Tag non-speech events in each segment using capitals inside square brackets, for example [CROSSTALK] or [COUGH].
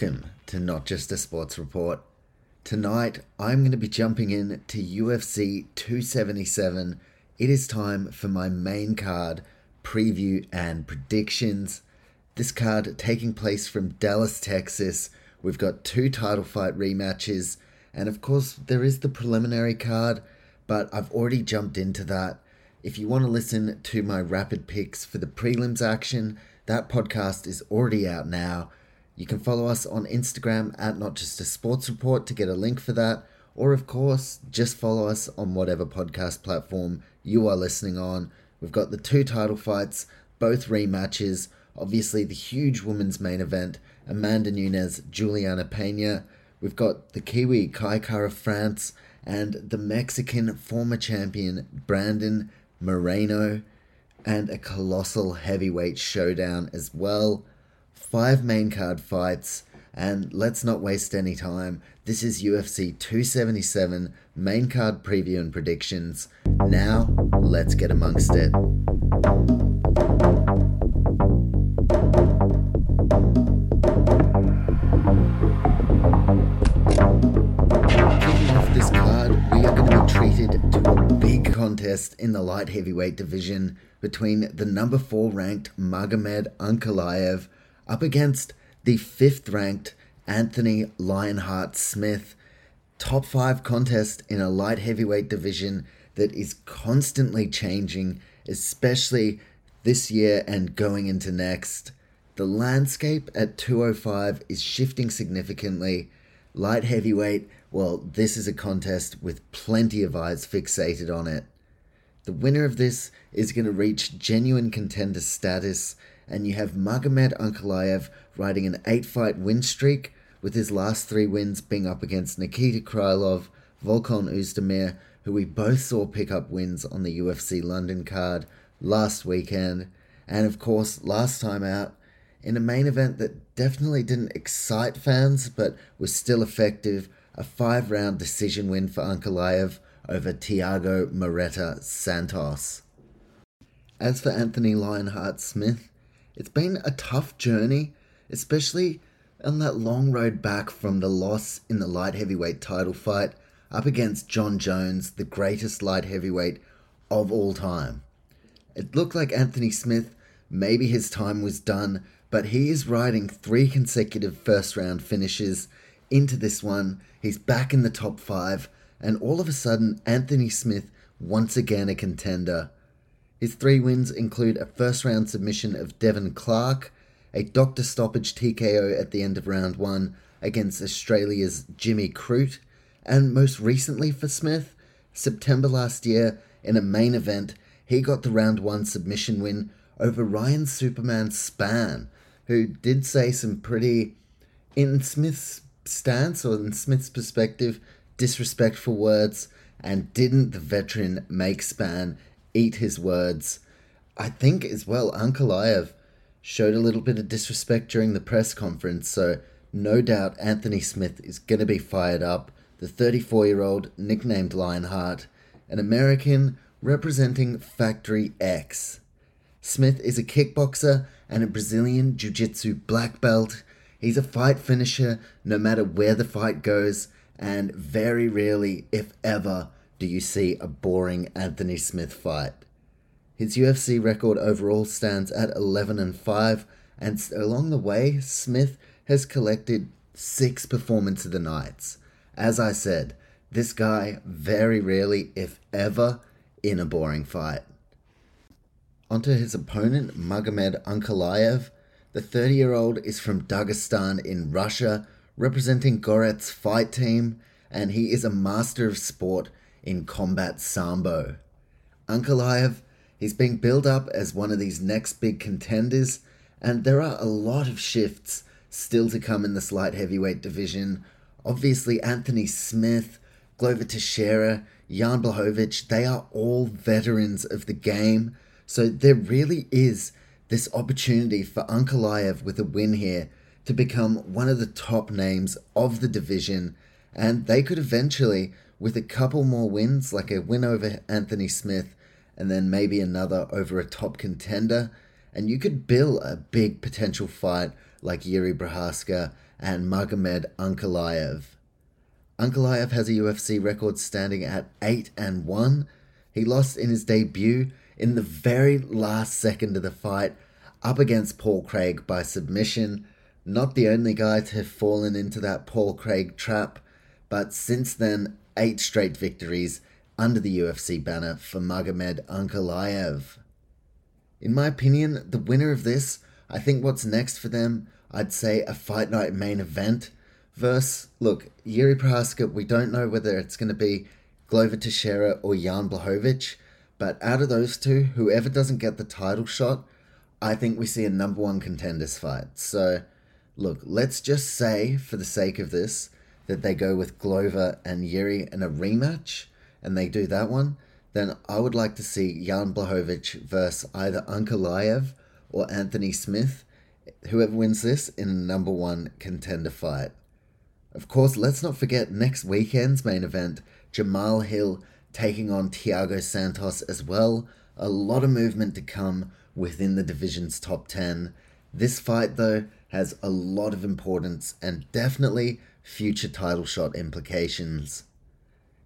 Welcome to Not Just a Sports Report. Tonight, I'm going to be jumping in to UFC 277. It is time for my main card preview and predictions. This card taking place from Dallas, Texas. We've got two title fight rematches, and of course, there is the preliminary card, but I've already jumped into that. If you want to listen to my rapid picks for the prelims action, that podcast is already out now. You can follow us on Instagram at Not Just a Sports Report to get a link for that, or of course, just follow us on whatever podcast platform you are listening on. We've got the two title fights, both rematches, obviously the huge women's main event, Amanda Nunes, Juliana Pena. We've got the Kiwi Kai Kara France and the Mexican former champion Brandon Moreno and a colossal heavyweight showdown as well. Five main card fights, and let's not waste any time. This is UFC 277 main card preview and predictions. Now, let's get amongst it. To a big contest in the light heavyweight division between the number 4 ranked Magomed Ankalaev up against the 5th ranked Anthony Lionheart Smith. Top 5 contest in a light heavyweight division that is constantly changing, especially this year and going into next. The landscape at 205 is shifting significantly. Light heavyweight, well, this is a contest with plenty of eyes fixated on it. The winner of this is going to reach genuine contender status, and you have Magomed Ankalaev riding an eight fight win streak, with his last three wins being up against Nikita Krylov, Volkan Oezdemir, who we both saw pick up wins on the UFC London card last weekend, and of course, last time out, in a main event that definitely didn't excite fans but was still effective, a five round decision win for Ankalaev over Thiago Marreta Santos. As for Anthony Lionheart Smith, it's been a tough journey, especially on that long road back from the loss in the light heavyweight title fight up against Jon Jones, the greatest light heavyweight of all time. It looked like Anthony Smith, maybe his time was done, but he is riding three consecutive first round finishes into this one. He's back in the top five, and all of a sudden, Anthony Smith once again a contender. His three wins include a first round submission of Devin Clark, a doctor stoppage TKO at the end of round one against Australia's Jimmy Crute, and most recently for Smith, September last year in a main event, he got the round one submission win over Ryan Superman Spann, who did say some pretty, in Smith's stance or in Smith's perspective, disrespectful words, and didn't the veteran make Spann eat his words? I think as well, Ankalaev showed a little bit of disrespect during the press conference, so no doubt Anthony Smith is going to be fired up. The 34 year old, nicknamed Lionheart, an American representing Factory X. Smith is a kickboxer and a Brazilian Jiu Jitsu black belt. He's a fight finisher no matter where the fight goes, and very rarely, if ever, do you see a boring Anthony Smith fight. His UFC record overall stands at 11 and 5, and along the way, Smith has collected six performance of the nights. As I said, this guy very rarely, if ever, in a boring fight. Onto his opponent, Magomed Ankalaev. The 30 year old is from Dagestan in Russia, representing Goret's fight team, and he is a master of sport in combat sambo. Ankalaev, he's being built up as one of these next big contenders, And there are a lot of shifts still to come in this light heavyweight division. Obviously, Anthony Smith, Glover Teixeira, Jan Blachowicz, they are all veterans of the game. So there really is this opportunity for Ankalaev with a win here to become one of the top names of the division. And they could eventually, with a couple more wins, like a win over Anthony Smith and then maybe another over a top contender, and you could bill a big potential fight like Yuri Prochazka and Magomed Ankalaev. Ankalaev has a UFC record standing at 8 and 1. He lost in his debut in the very last second of the fight up against Paul Craig by submission. Not the only guy to have fallen into that Paul Craig trap, but since then, eight straight victories under the UFC banner for Magomed Ankalaev. In my opinion, the winner of this, I think what's next for them, I'd say a fight night main event. Versus, look, Yuri Prochazka, we don't know whether it's going to be Glover Teixeira or Jan Blachowicz, but out of those two, whoever doesn't get the title shot, I think we see a number one contenders fight. So, look, let's just say, for the sake of this, that they go with Glover and Yuri in a rematch, and they do that one then I would like to see Jan Blachowicz versus either Ankalaev or Anthony Smith, whoever wins this, in a number one contender fight. Of course, let's not forget next weekend's main event Jamal Hill taking on Thiago Santos as well. A lot of movement to come within the division's top 10. This fight, though, has a lot of importance and definitely future title shot implications.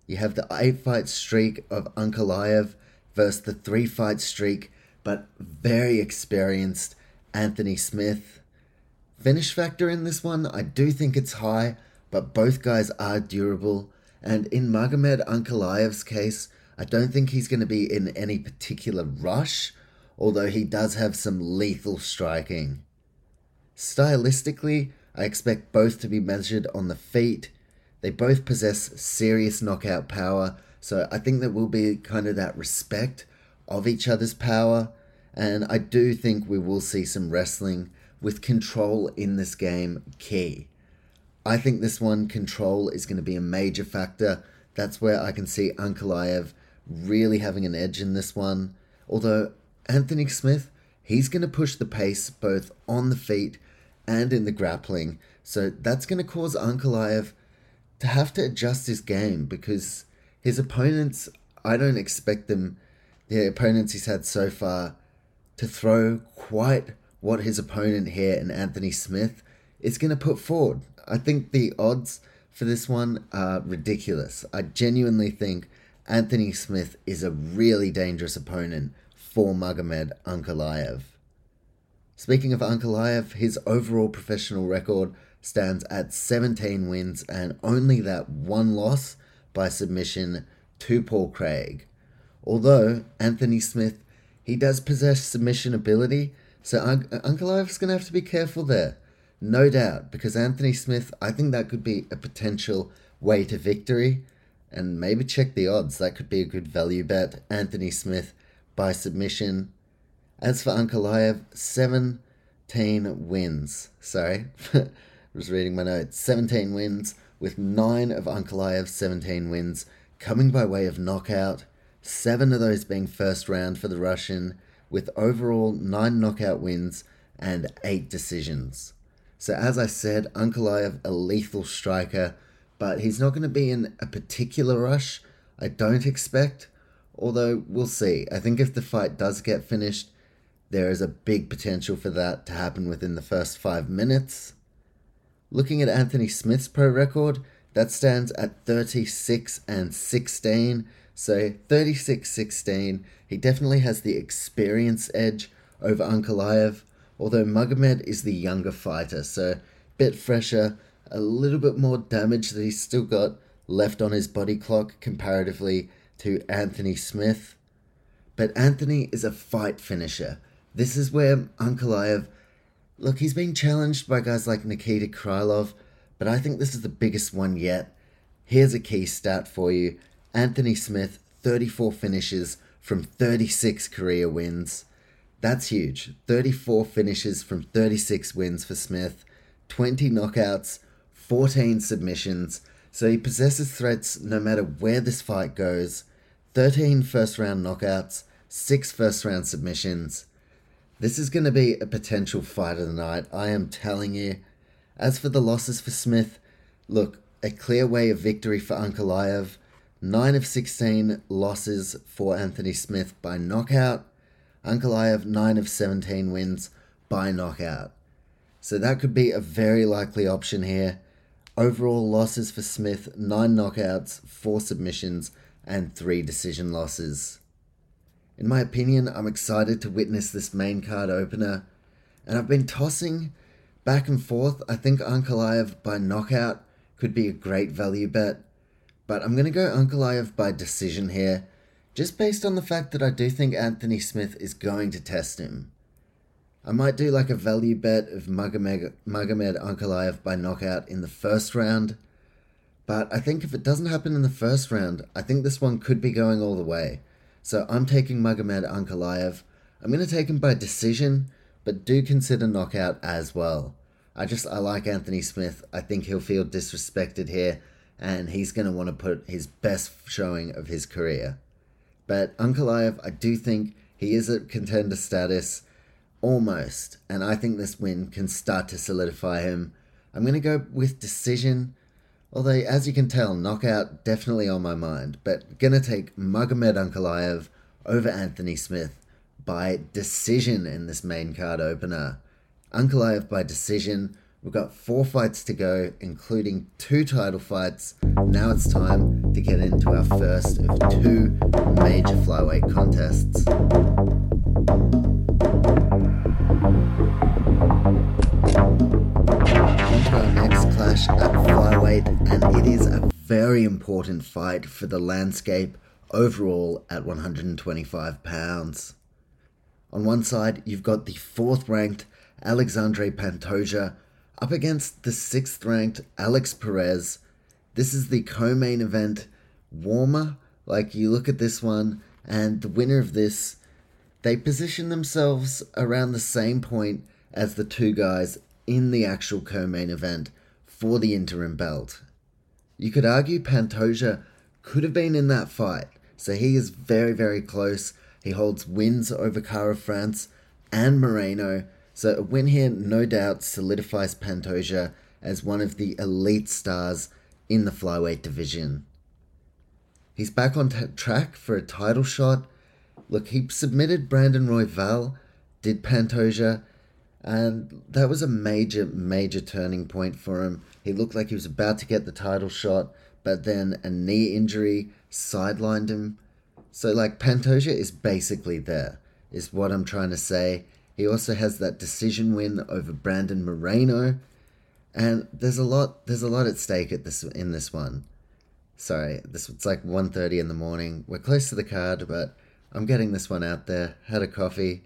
You have the eight fight streak of Ankalaev versus the three fight streak, but very experienced Anthony Smith. Finish factor in this one, I do think it's high, but both guys are durable. And in Magomed Ankalaev's case, I don't think he's going to be in any particular rush, although he does have some lethal striking. Stylistically, I expect both to be measured on the feet they both possess serious knockout power, so I think there will be kind of that respect of each other's power. And I do think we will see some wrestling with control in this game key. I think this one, control, is going to be a major factor. That's where I can see Ankalaev really having an edge in this one. Although Anthony Smith, he's going to push the pace both on the feet and in the grappling. So that's going to cause Ankalaev to have to adjust his game because his opponents, I don't expect them, the opponents he's had so far, to throw quite what his opponent here in Anthony Smith is going to put forward. I think the odds for this one are ridiculous. I genuinely think Anthony Smith is a really dangerous opponent for Magomed Ankalaev. Speaking of Ankalaev, his overall professional record stands at 17 wins and only that one loss by submission to Paul Craig. Although Anthony Smith, he does possess submission ability, so Un- Ankalaev's going to have to be careful there. No doubt, because Anthony Smith, I think that could be a potential way to victory. And maybe check the odds. That could be a good value bet. Anthony Smith by submission. As for Ankalaev, 17 wins. Sorry. [LAUGHS] I was reading my notes. 17 wins, with 9 of Ankalaev's 17 wins coming by way of knockout, 7 of those being first round for the Russian, with overall 9 knockout wins and 8 decisions. So, as I said, Ankalaev, a lethal striker, but he's not going to be in a particular rush, I don't expect. Although, we'll see. I think if the fight does get finished, there is a big potential for that to happen within the first five minutes. Looking at Anthony Smith's pro record, that stands at 36 and 16. So 36 16. He definitely has the experience edge over Ankalaev, although Magomed is the younger fighter, so a bit fresher, a little bit more damage that he's still got left on his body clock comparatively to Anthony Smith. But Anthony is a fight finisher. This is where Ankalaev Look, he's been challenged by guys like Nikita Krylov, but I think this is the biggest one yet. Here's a key stat for you Anthony Smith, 34 finishes from 36 career wins. That's huge. 34 finishes from 36 wins for Smith, 20 knockouts, 14 submissions. So he possesses threats no matter where this fight goes. 13 first round knockouts, 6 first round submissions. This is going to be a potential fight of the night, I am telling you. As for the losses for Smith, look, a clear way of victory for Ankalaev. 9 of 16 losses for Anthony Smith by knockout. Ankalaev, 9 of 17 wins by knockout. So that could be a very likely option here. Overall losses for Smith 9 knockouts, 4 submissions, and 3 decision losses. In my opinion, I'm excited to witness this main card opener, and I've been tossing back and forth. I think Ankalaev by knockout could be a great value bet, but I'm going to go Ankalaev by decision here, just based on the fact that I do think Anthony Smith is going to test him. I might do like a value bet of Magomed, Magomed Ankalaev by knockout in the first round. But I think if it doesn't happen in the first round, I think this one could be going all the way. So I'm taking Magomed Ankalaev. I'm going to take him by decision, but do consider knockout as well. I just, I like Anthony Smith. I think he'll feel disrespected here, and he's going to want to put his best showing of his career. But Ankalaev, I do think he is at contender status almost. And I think this win can start to solidify him. I'm going to go with decision. Although, as you can tell, knockout definitely on my mind. But to take Magomed Ankalaev over Anthony Smith by decision in this main card opener. Ankalaev by decision. We've got four fights to go, including two title fights. Now it's time to get into our first of two major flyweight contests. our next clash at flyweight, and it is a very important fight for the landscape overall at 125 pounds. On one side, you've got the fourth ranked Alexandre Pantoja up against the sixth ranked Alex Perez. This is the co main event warmer. Like, you look at this one, and the winner of this, they position themselves around the same point as the two guys in the actual co main event for the interim belt. You could argue Pantoja could have been in that fight, so he is very, very close. He holds wins over Kara-France and Moreno, so a win here no doubt solidifies Pantoja as one of the elite stars in the flyweight division. He's back on t- track for a title shot. Look, he submitted Brandon Royval, did Pantoja, and that was a major, major turning point for him. He looked like he was about to get the title shot, but then a knee injury sidelined him. So, like, Pantoja is basically there, is what I'm trying to say. He also has that decision win over Brandon Moreno, and there's a lot, there's a lot at stake at this in this one. Sorry, this it's like 1.30 in the morning. We're close to the card, but I'm getting this one out there. Had a coffee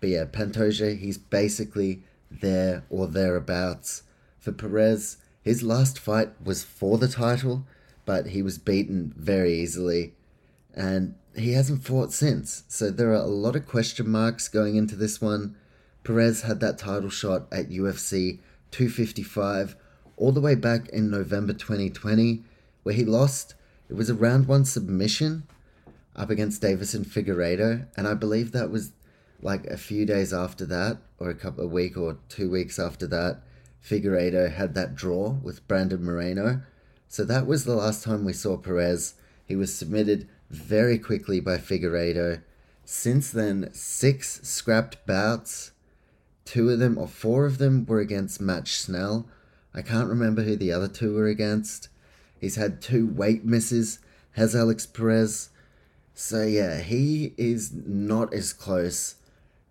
but yeah, Pantoja, he's basically there or thereabouts. For Perez, his last fight was for the title, but he was beaten very easily. And he hasn't fought since. So there are a lot of question marks going into this one. Perez had that title shot at UFC 255 all the way back in November 2020, where he lost. It was a round one submission up against Deiveson Figueiredo, and I believe that was like a few days after that, or a couple a week or two weeks after that, Figueiredo had that draw with Brandon Moreno. So that was the last time we saw Perez. He was submitted very quickly by Figueiredo. Since then, six scrapped bouts. Two of them, or four of them, were against Matt Schnell. I can't remember who the other two were against. He's had two weight misses, has Alex Perez. So yeah, he is not as close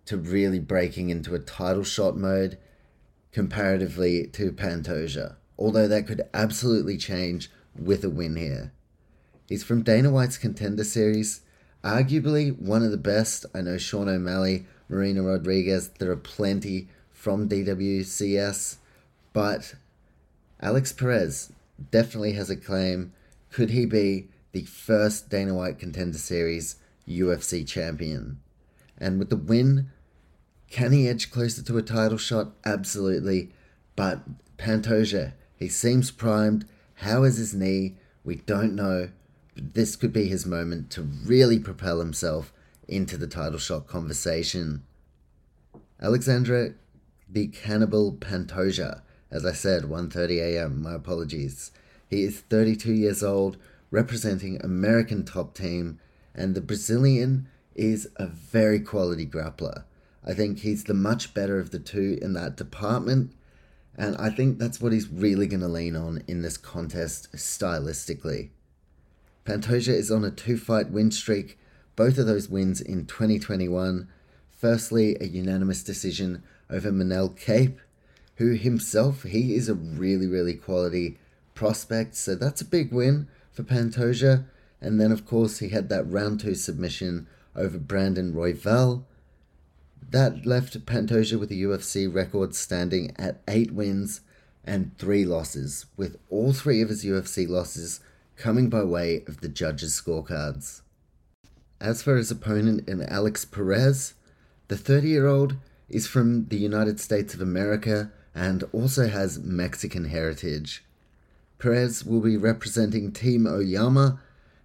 to really breaking into a title shot mode comparatively to Pantoja, although that could absolutely change with a win here. He's from Dana White's Contender Series, arguably one of the best. I know Sean O'Malley, Marina Rodriguez, there are plenty from DWCS, but Alex Perez definitely has a claim. Could he be the first Dana White Contender Series UFC champion? And with the win Can he edge closer to a title shot? Absolutely. But Pantoja, he seems primed. How is his knee? We don't know. This could be his moment to really propel himself into the title shot conversation. Alexandre the Cannibal Pantoja, as I said, 1:30 a.m. My apologies. He is 32 years old, representing American top team, and the Brazilian is a very quality grappler. I think he's the much better of the two in that department, and I think that's what he's really going to lean on in this contest stylistically. Pantoja is on a two fight win streak, both of those wins in 2021. Firstly, a unanimous decision over Manel Kape, who himself, he is a really, really quality prospect, so that's a big win for Pantoja. And then, of course, he had that round two submission over Brandon Royval. That left Pantoja with a UFC record standing at eight wins and three losses, with all three of his UFC losses coming by way of the judges' scorecards. As for his opponent in Alex Perez, the 30 year old is from the United States of America and also has Mexican heritage. Perez will be representing Team Oyama,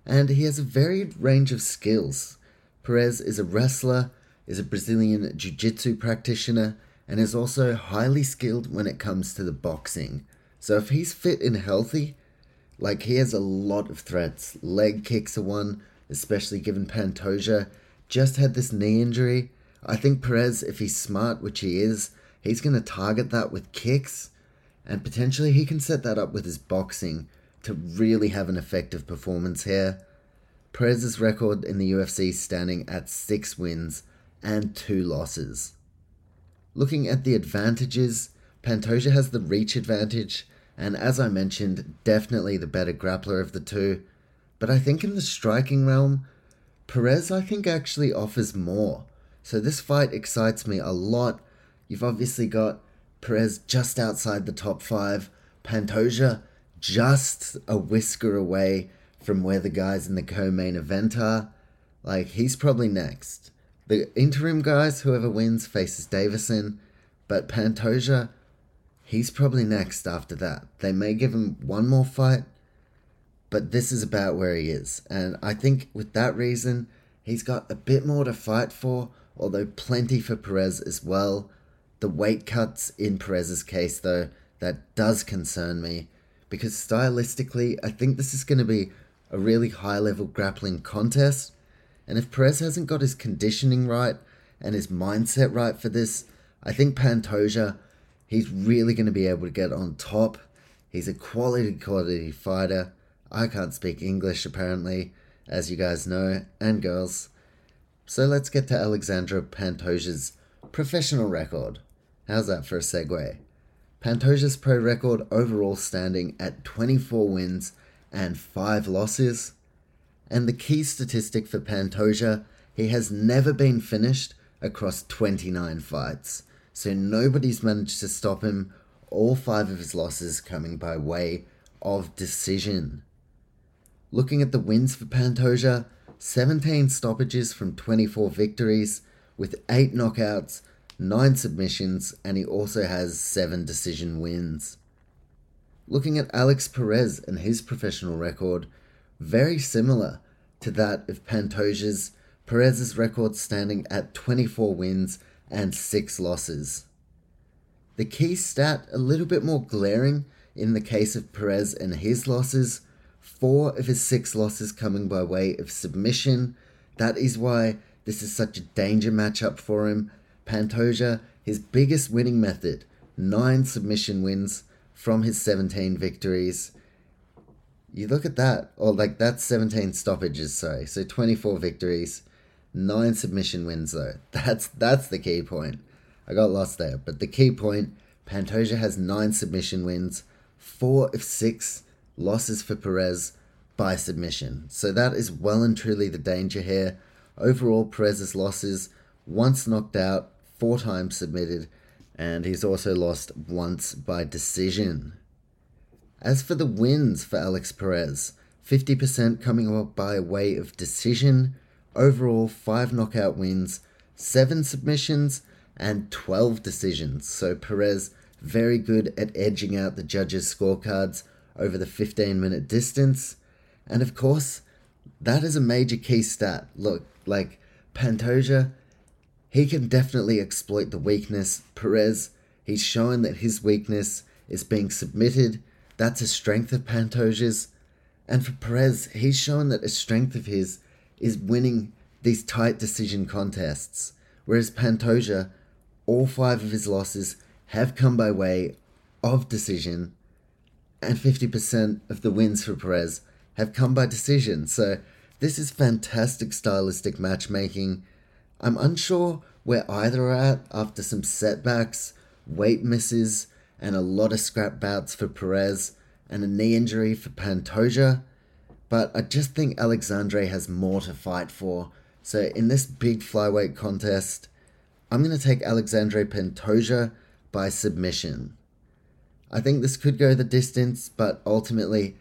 and he has a varied range of skills. Perez is a wrestler, is a Brazilian Jiu Jitsu practitioner, and is also highly skilled when it comes to the boxing. So if he's fit and healthy, like he has a lot of threats. Leg kicks are one, especially given Pantoja just had this knee injury. I think Perez, if he's smart, which he is, he's going to target that with kicks, and potentially he can set that up with his boxing to really have an effective performance here. Perez's record in the UFC standing at six wins and two losses. Looking at the advantages, Pantoja has the reach advantage, and as I mentioned, definitely the better grappler of the two. But I think in the striking realm, Perez I think actually offers more. So this fight excites me a lot. You've obviously got Perez just outside the top five, Pantoja just a whisker away from where the guys in the co-main event are. Like he's probably next. The interim guys, whoever wins, faces Deiveson, but Pantoja, he's probably next after that. They may give him one more fight, but this is about where he is. And I think with that reason, he's got a bit more to fight for, although plenty for Perez as well. The weight cuts in Perez's case, though, that does concern me because stylistically, I think this is going to be a really high level grappling contest. And if Perez hasn't got his conditioning right and his mindset right for this, I think Pantoja, he's really going to be able to get on top. He's a quality, quality fighter. I can't speak English apparently, as you guys know, and girls. So let's get to Alexandra Pantoja's professional record. How's that for a segue? Pantoja's pro record overall standing at 24 wins and 5 losses. And the key statistic for Pantoja, he has never been finished across 29 fights. So nobody's managed to stop him, all 5 of his losses coming by way of decision. Looking at the wins for Pantoja, 17 stoppages from 24 victories, with 8 knockouts, 9 submissions, and he also has 7 decision wins. Looking at Alex Perez and his professional record, very similar to that of Pantoja's, Perez's record standing at 24 wins and 6 losses. The key stat, a little bit more glaring in the case of Perez and his losses, four of his six losses coming by way of submission. That is why this is such a danger matchup for him. Pantoja, his biggest winning method, nine submission wins from his 17 victories. You look at that, or like that's 17 stoppages, sorry. So 24 victories, nine submission wins though. [LAUGHS] That's that's the key point. I got lost there, but the key point, Pantoja has nine submission wins, four of six losses for Perez by submission. So that is well and truly the danger here. Overall, Perez's losses once knocked out, four times submitted, and he's also lost once by decision. As for the wins for Alex Perez, 50% coming up by way of decision, overall 5 knockout wins, 7 submissions, and 12 decisions. So Perez very good at edging out the judges' scorecards over the 15 minute distance. And of course, that is a major key stat. Look, like Pantoja, he can definitely exploit the weakness. Perez, he's shown that his weakness is being submitted. That's a strength of Pantoja's. And for Perez, he's shown that a strength of his is winning these tight decision contests. Whereas Pantoja, all five of his losses have come by way of decision, and 50% of the wins for Perez have come by decision. So this is fantastic stylistic matchmaking. I'm unsure where either are at after some setbacks, weight misses, and a lot of scrap bouts for Perez and a knee injury for Pantoja. But I just think Alexandre has more to fight for. So in this big flyweight contest, I'm going to take Alexandre Pantoja by submission. I think this could go the distance, but ultimately,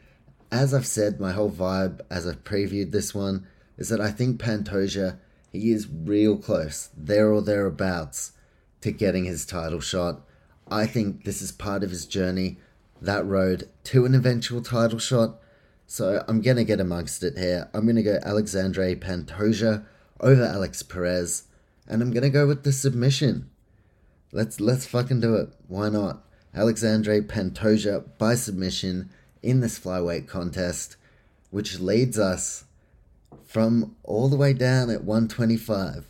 as I've said, my whole vibe as I've previewed this one is that I think Pantoja, he is real close, there or thereabouts, to getting his title shot. I think this is part of his journey, that road to an eventual title shot. So I'm going to get amongst it here. I'm going to go Alexandre Pantoja over Alex Perez, and I'm going to go with the submission. Let's let's fucking do it. Why not? Alexandre Pantoja by submission in this flyweight contest, which leads us from all the way down at 125,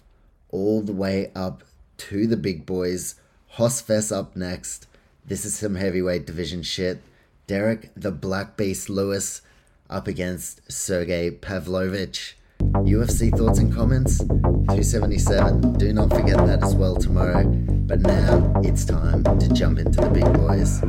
all the way up to the big boys. Hoss Fest up next. This is some heavyweight division shit. Derek the Black Beast Lewis up against Sergey Pavlovich. UFC thoughts and comments 277. Do not forget that as well tomorrow. But now it's time to jump into the big boys.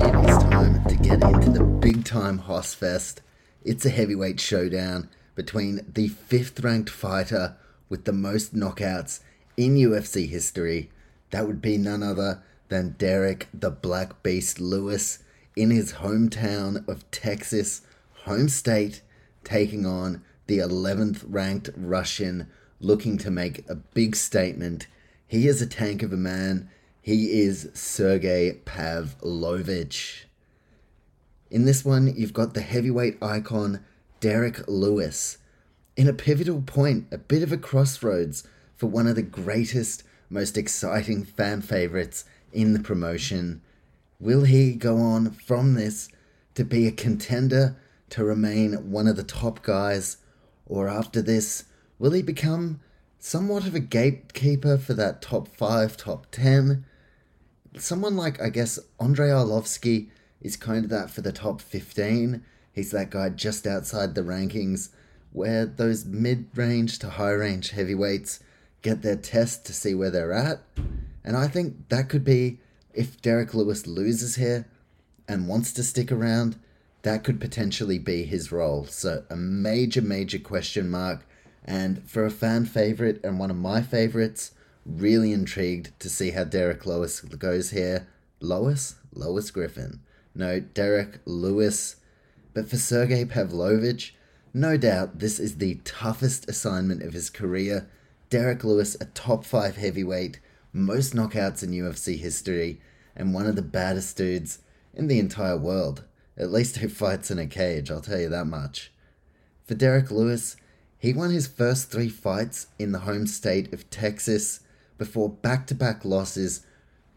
It is time to get into the big time Hoss Fest. It's a heavyweight showdown between the fifth ranked fighter with the most knockouts in UFC history. That would be none other than Derek the Black Beast Lewis in his hometown of Texas, home state, taking on the 11th ranked Russian looking to make a big statement. He is a tank of a man. He is Sergey Pavlovich. In this one, you've got the heavyweight icon Derek Lewis. In a pivotal point, a bit of a crossroads for one of the greatest, most exciting fan favorites in the promotion. Will he go on from this to be a contender to remain one of the top guys? Or after this, will he become somewhat of a gatekeeper for that top 5, top 10? Someone like, I guess, Andrei Arlovsky is kind of that for the top 15. He's that guy just outside the rankings where those mid range to high range heavyweights get their test to see where they're at. And I think that could be if Derek Lewis loses here and wants to stick around, that could potentially be his role. So, a major, major question mark. And for a fan favorite and one of my favorites, really intrigued to see how Derek Lewis goes here. Lois? Lois Griffin. No, Derek Lewis. But for Sergey Pavlovich, no doubt this is the toughest assignment of his career. Derek Lewis, a top 5 heavyweight, most knockouts in UFC history, and one of the baddest dudes in the entire world. At least who fights in a cage, I'll tell you that much. For Derek Lewis, he won his first three fights in the home state of Texas before back to back losses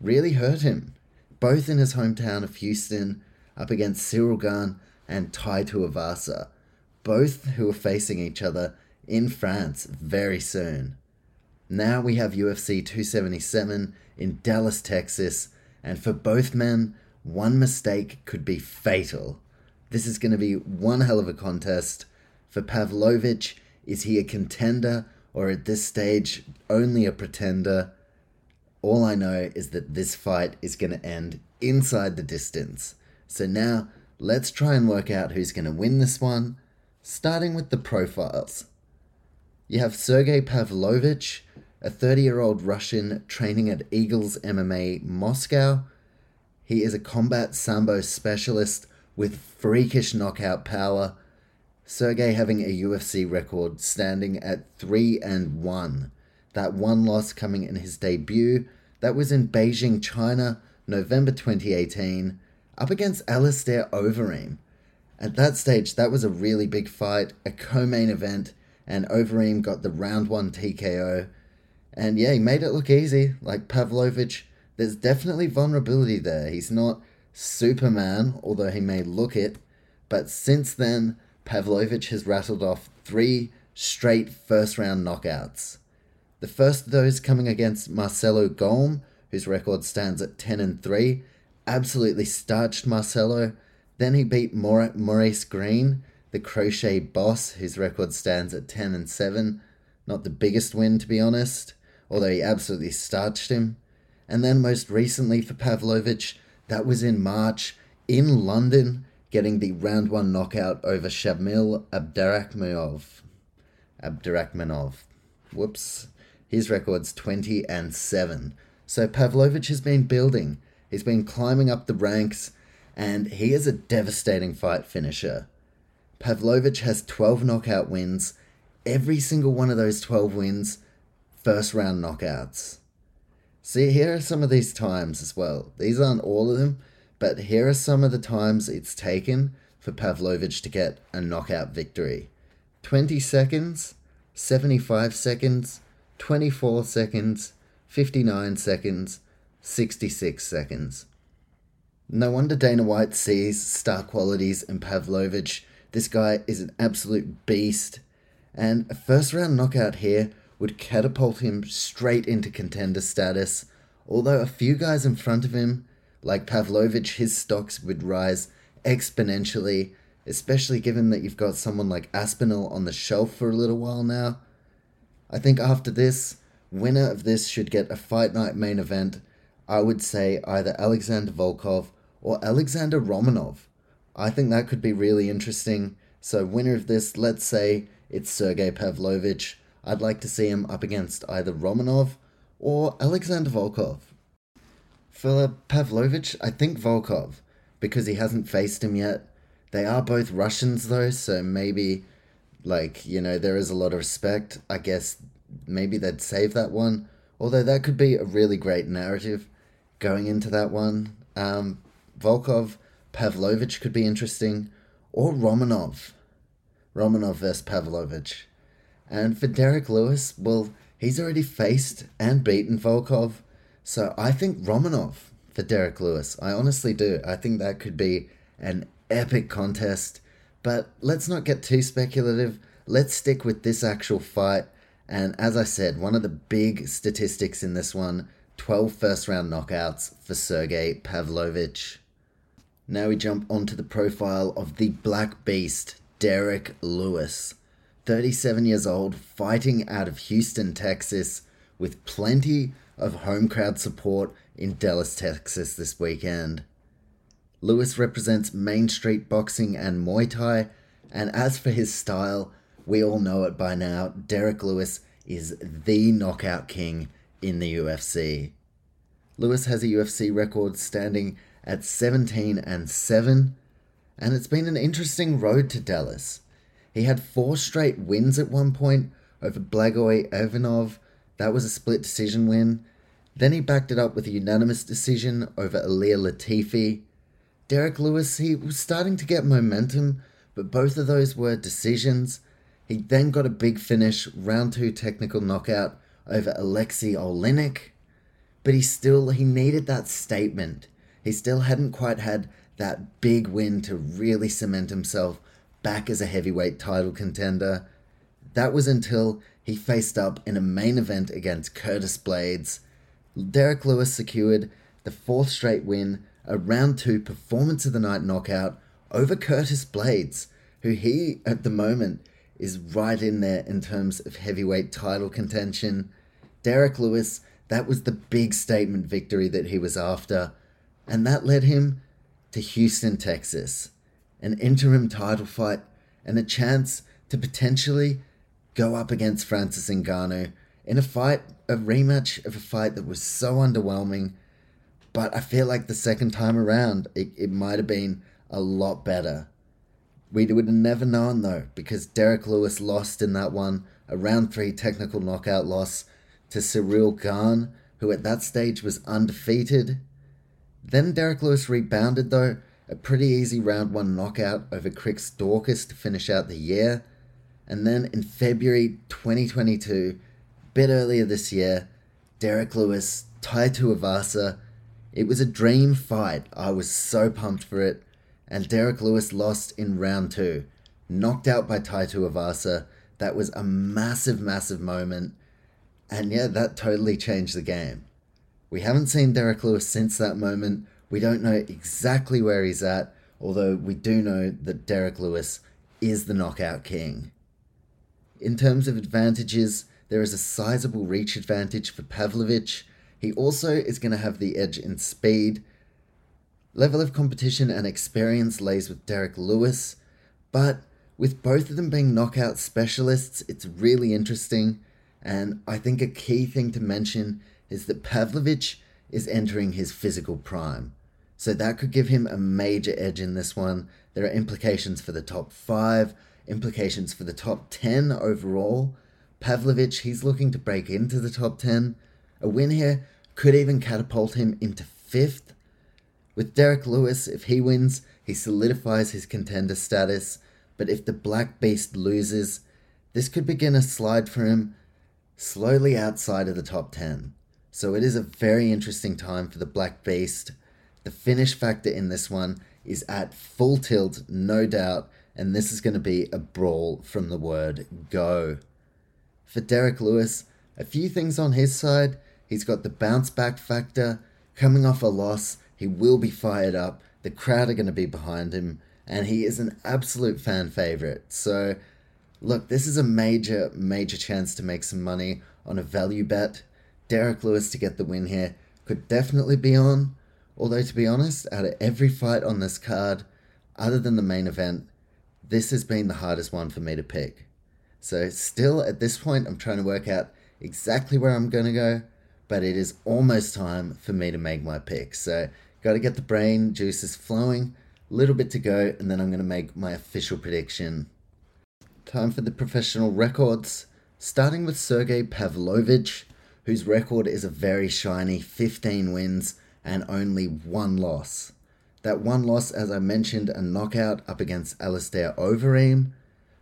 really hurt him, both in his hometown of Houston, up against Ciryl Gane and Tai Tuivasa, both who are facing each other in France very soon. Now we have UFC 277 in Dallas, Texas, and for both men, one mistake could be fatal. This is going to be one hell of a contest. For Pavlovich, is he a contender or at this stage only a pretender? All I know is that this fight is going to end inside the distance. So now let's try and work out who's going to win this one, starting with the profiles. You have Sergey Pavlovich, a 30 year old Russian training at Eagles MMA Moscow. He is a combat sambo specialist with freakish knockout power. Sergey having a UFC record standing at 3 and 1. That one loss coming in his debut, that was in Beijing, China, November 2018, up against Alistair Overeem. At that stage, that was a really big fight, a co main event, and Overeem got the round one TKO. And yeah, he made it look easy. Like Pavlovich, there's definitely vulnerability there. He's not Superman, although he may look it. But since then, Pavlovich has rattled off three straight first round knockouts. The first of those coming against Marcelo Golm, whose record stands at 10 and 3, absolutely starched Marcelo. Then he beat Maurice Greene, the crochet boss, whose record stands at 10 and 7. Not the biggest win, to be honest, although he absolutely starched him. And then most recently for Pavlovich, that was in March in London, getting the round one knockout over Shamil Abdurakhmonov. Abdurakhmonov. Whoops. His record's 20 and 7. So Pavlovich has been building. He's been climbing up the ranks, and he is a devastating fight finisher. Pavlovich has 12 knockout wins. Every single one of those 12 wins, first round knockouts. See, here are some of these times as well. These aren't all of them, but here are some of the times it's taken for Pavlovich to get a knockout victory 20 seconds, 75 seconds, 24 seconds, 59 seconds, 66 seconds. No wonder Dana White sees star qualities in Pavlovich. This guy is an absolute beast, and a first round knockout here would catapult him straight into contender status. Although a few guys in front of him, like Pavlovich, his stocks would rise exponentially, especially given that you've got someone like Aspinall on the shelf for a little while now. I think after this, winner of this should get a fight night main event. I would say either Alexander Volkov or Alexander Romanov. I think that could be really interesting. So, winner of this, let's say it's Sergey Pavlovich. I'd like to see him up against either Romanov or Alexander Volkov. For Pavlovich, I think Volkov, because he hasn't faced him yet. They are both Russians, though, so maybe, like, you know, there is a lot of respect. I guess maybe they'd save that one. Although that could be a really great narrative going into that one. Um, Volkov, Pavlovich could be interesting, or Romanov. Romanov versus Pavlovich. And for Derek Lewis, well, he's already faced and beaten Volkov, so I think Romanov for Derek Lewis. I honestly do. I think that could be an epic contest. But let's not get too speculative. Let's stick with this actual fight. And as I said, one of the big statistics in this one 12 first round knockouts for Sergey Pavlovich. Now we jump onto the profile of the Black Beast, Derek Lewis. 37 years old, fighting out of Houston, Texas, with plenty of home crowd support in Dallas, Texas this weekend. Lewis represents Main Street boxing and Muay Thai, and as for his style, we all know it by now. Derek Lewis is the knockout king in the UFC. Lewis has a UFC record standing at 17 and 7, and it's been an interesting road to Dallas. He had four straight wins at one point over Blagoy Ivanov. That was a split decision win. Then he backed it up with a unanimous decision over Ilir Latifi. Derek Lewis, he was starting to get momentum, but both of those were decisions. He then got a big finish, round two technical knockout over Alexei Oleinik. But he still he needed that statement. He still hadn't quite had that big win to really cement himself back as a heavyweight title contender. That was until he faced up in a main event against Curtis Blaydes. Derek Lewis secured the fourth straight win, a round two performance of the night knockout over Curtis Blaydes, who he, at the moment, is right in there in terms of heavyweight title contention. Derek Lewis, that was the big statement victory that he was after, and that led him to Houston, Texas an interim title fight, and a chance to potentially go up against Francis Ngannou in a fight, a rematch of a fight that was so underwhelming. But I feel like the second time around, it, it might have been a lot better. We would have never known though, because Derek Lewis lost in that one, a round three technical knockout loss to Ciryl Gane, who at that stage was undefeated. Then Derrick Lewis rebounded though, a pretty easy round one knockout over Chris Daukaus to finish out the year. And then in February 2022, a bit earlier this year, Derrick Lewis, Tai Tuivasa. It was a dream fight. I was so pumped for it. And Derrick Lewis lost in round two, knocked out by Tai Tuivasa. That was a massive, massive moment. And yeah, that totally changed the game. We haven't seen Derrick Lewis since that moment. We don't know exactly where he's at, although we do know that Derrick Lewis is the knockout king. In terms of advantages, there is a sizable reach advantage for Pavlovich. He also is going to have the edge in speed. Level of competition and experience lays with Derrick Lewis, but with both of them being knockout specialists, it's really interesting. And I think a key thing to mention is that Pavlovich is entering his physical prime. So that could give him a major edge in this one. There are implications for the top five, implications for the top 10 overall. Pavlovich, he's looking to break into the top 10. A win here could even catapult him into fifth. With Derrick Lewis, if he wins, he solidifies his contender status. But if the Black Beast loses, this could begin a slide for him slowly outside of the top 10. So it is a very interesting time for the Black Beast. The finish factor in this one is at full tilt, no doubt, and this is going to be a brawl from the word go. For Derrick Lewis, a few things on his side. He's got the bounce back factor. Coming off a loss, he will be fired up. The crowd are going to be behind him, and he is an absolute fan favorite. So, look, this is a major, major chance to make some money on a value bet. Derrick Lewis to get the win here could definitely be on. Although, to be honest, out of every fight on this card, other than the main event, this has been the hardest one for me to pick. So, still at this point, I'm trying to work out exactly where I'm going to go, but it is almost time for me to make my pick. So, got to get the brain juices flowing, little bit to go, and then I'm going to make my official prediction. Time for the professional records, starting with Sergey Pavlovich, whose record is a very shiny 15 wins and only one loss. That one loss, as I mentioned, a knockout up against Alistair Overeem.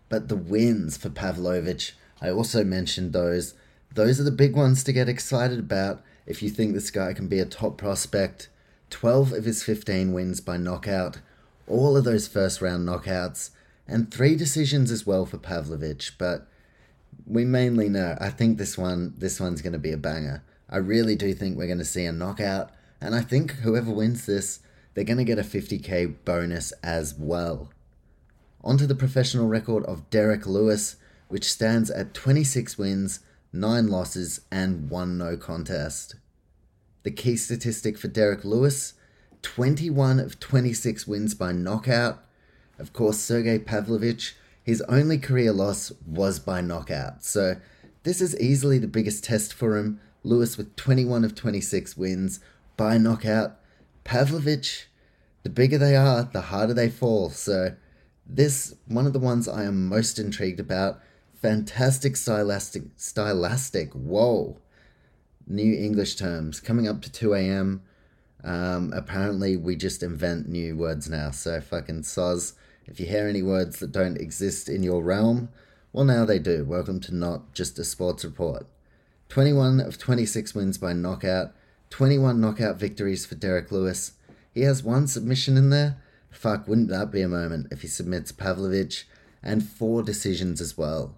But the wins for Pavlovich, I also mentioned those. Those are the big ones to get excited about if you think this guy can be a top prospect. 12 of his 15 wins by knockout, all of those first round knockouts, and three decisions as well for Pavlovich. But we mainly know, I think this one, this one's going to be a banger. I really do think we're going to see a knockout and I think whoever wins this, they're going to get a 50k bonus as well. Onto the professional record of Derrick Lewis, which stands at 26 wins, 9 losses, and 1 no contest. The key statistic for Derrick Lewis 21 of 26 wins by knockout. Of course, Sergey Pavlovich, his only career loss was by knockout. So, this is easily the biggest test for him. Lewis with 21 of 26 wins, by knockout. Pavlovich, the bigger they are, the harder they fall. So, this one of the ones I am most intrigued about. Fantastic stylistic, stylistic. Whoa, new English terms coming up to two a.m. Um, apparently, we just invent new words now. So fucking soz. If you hear any words that don't exist in your realm, well, now they do. Welcome to not just a sports report. 21 of 26 wins by knockout. 21 knockout victories for Derrick Lewis. He has one submission in there. Fuck, wouldn't that be a moment if he submits Pavlovich? And four decisions as well.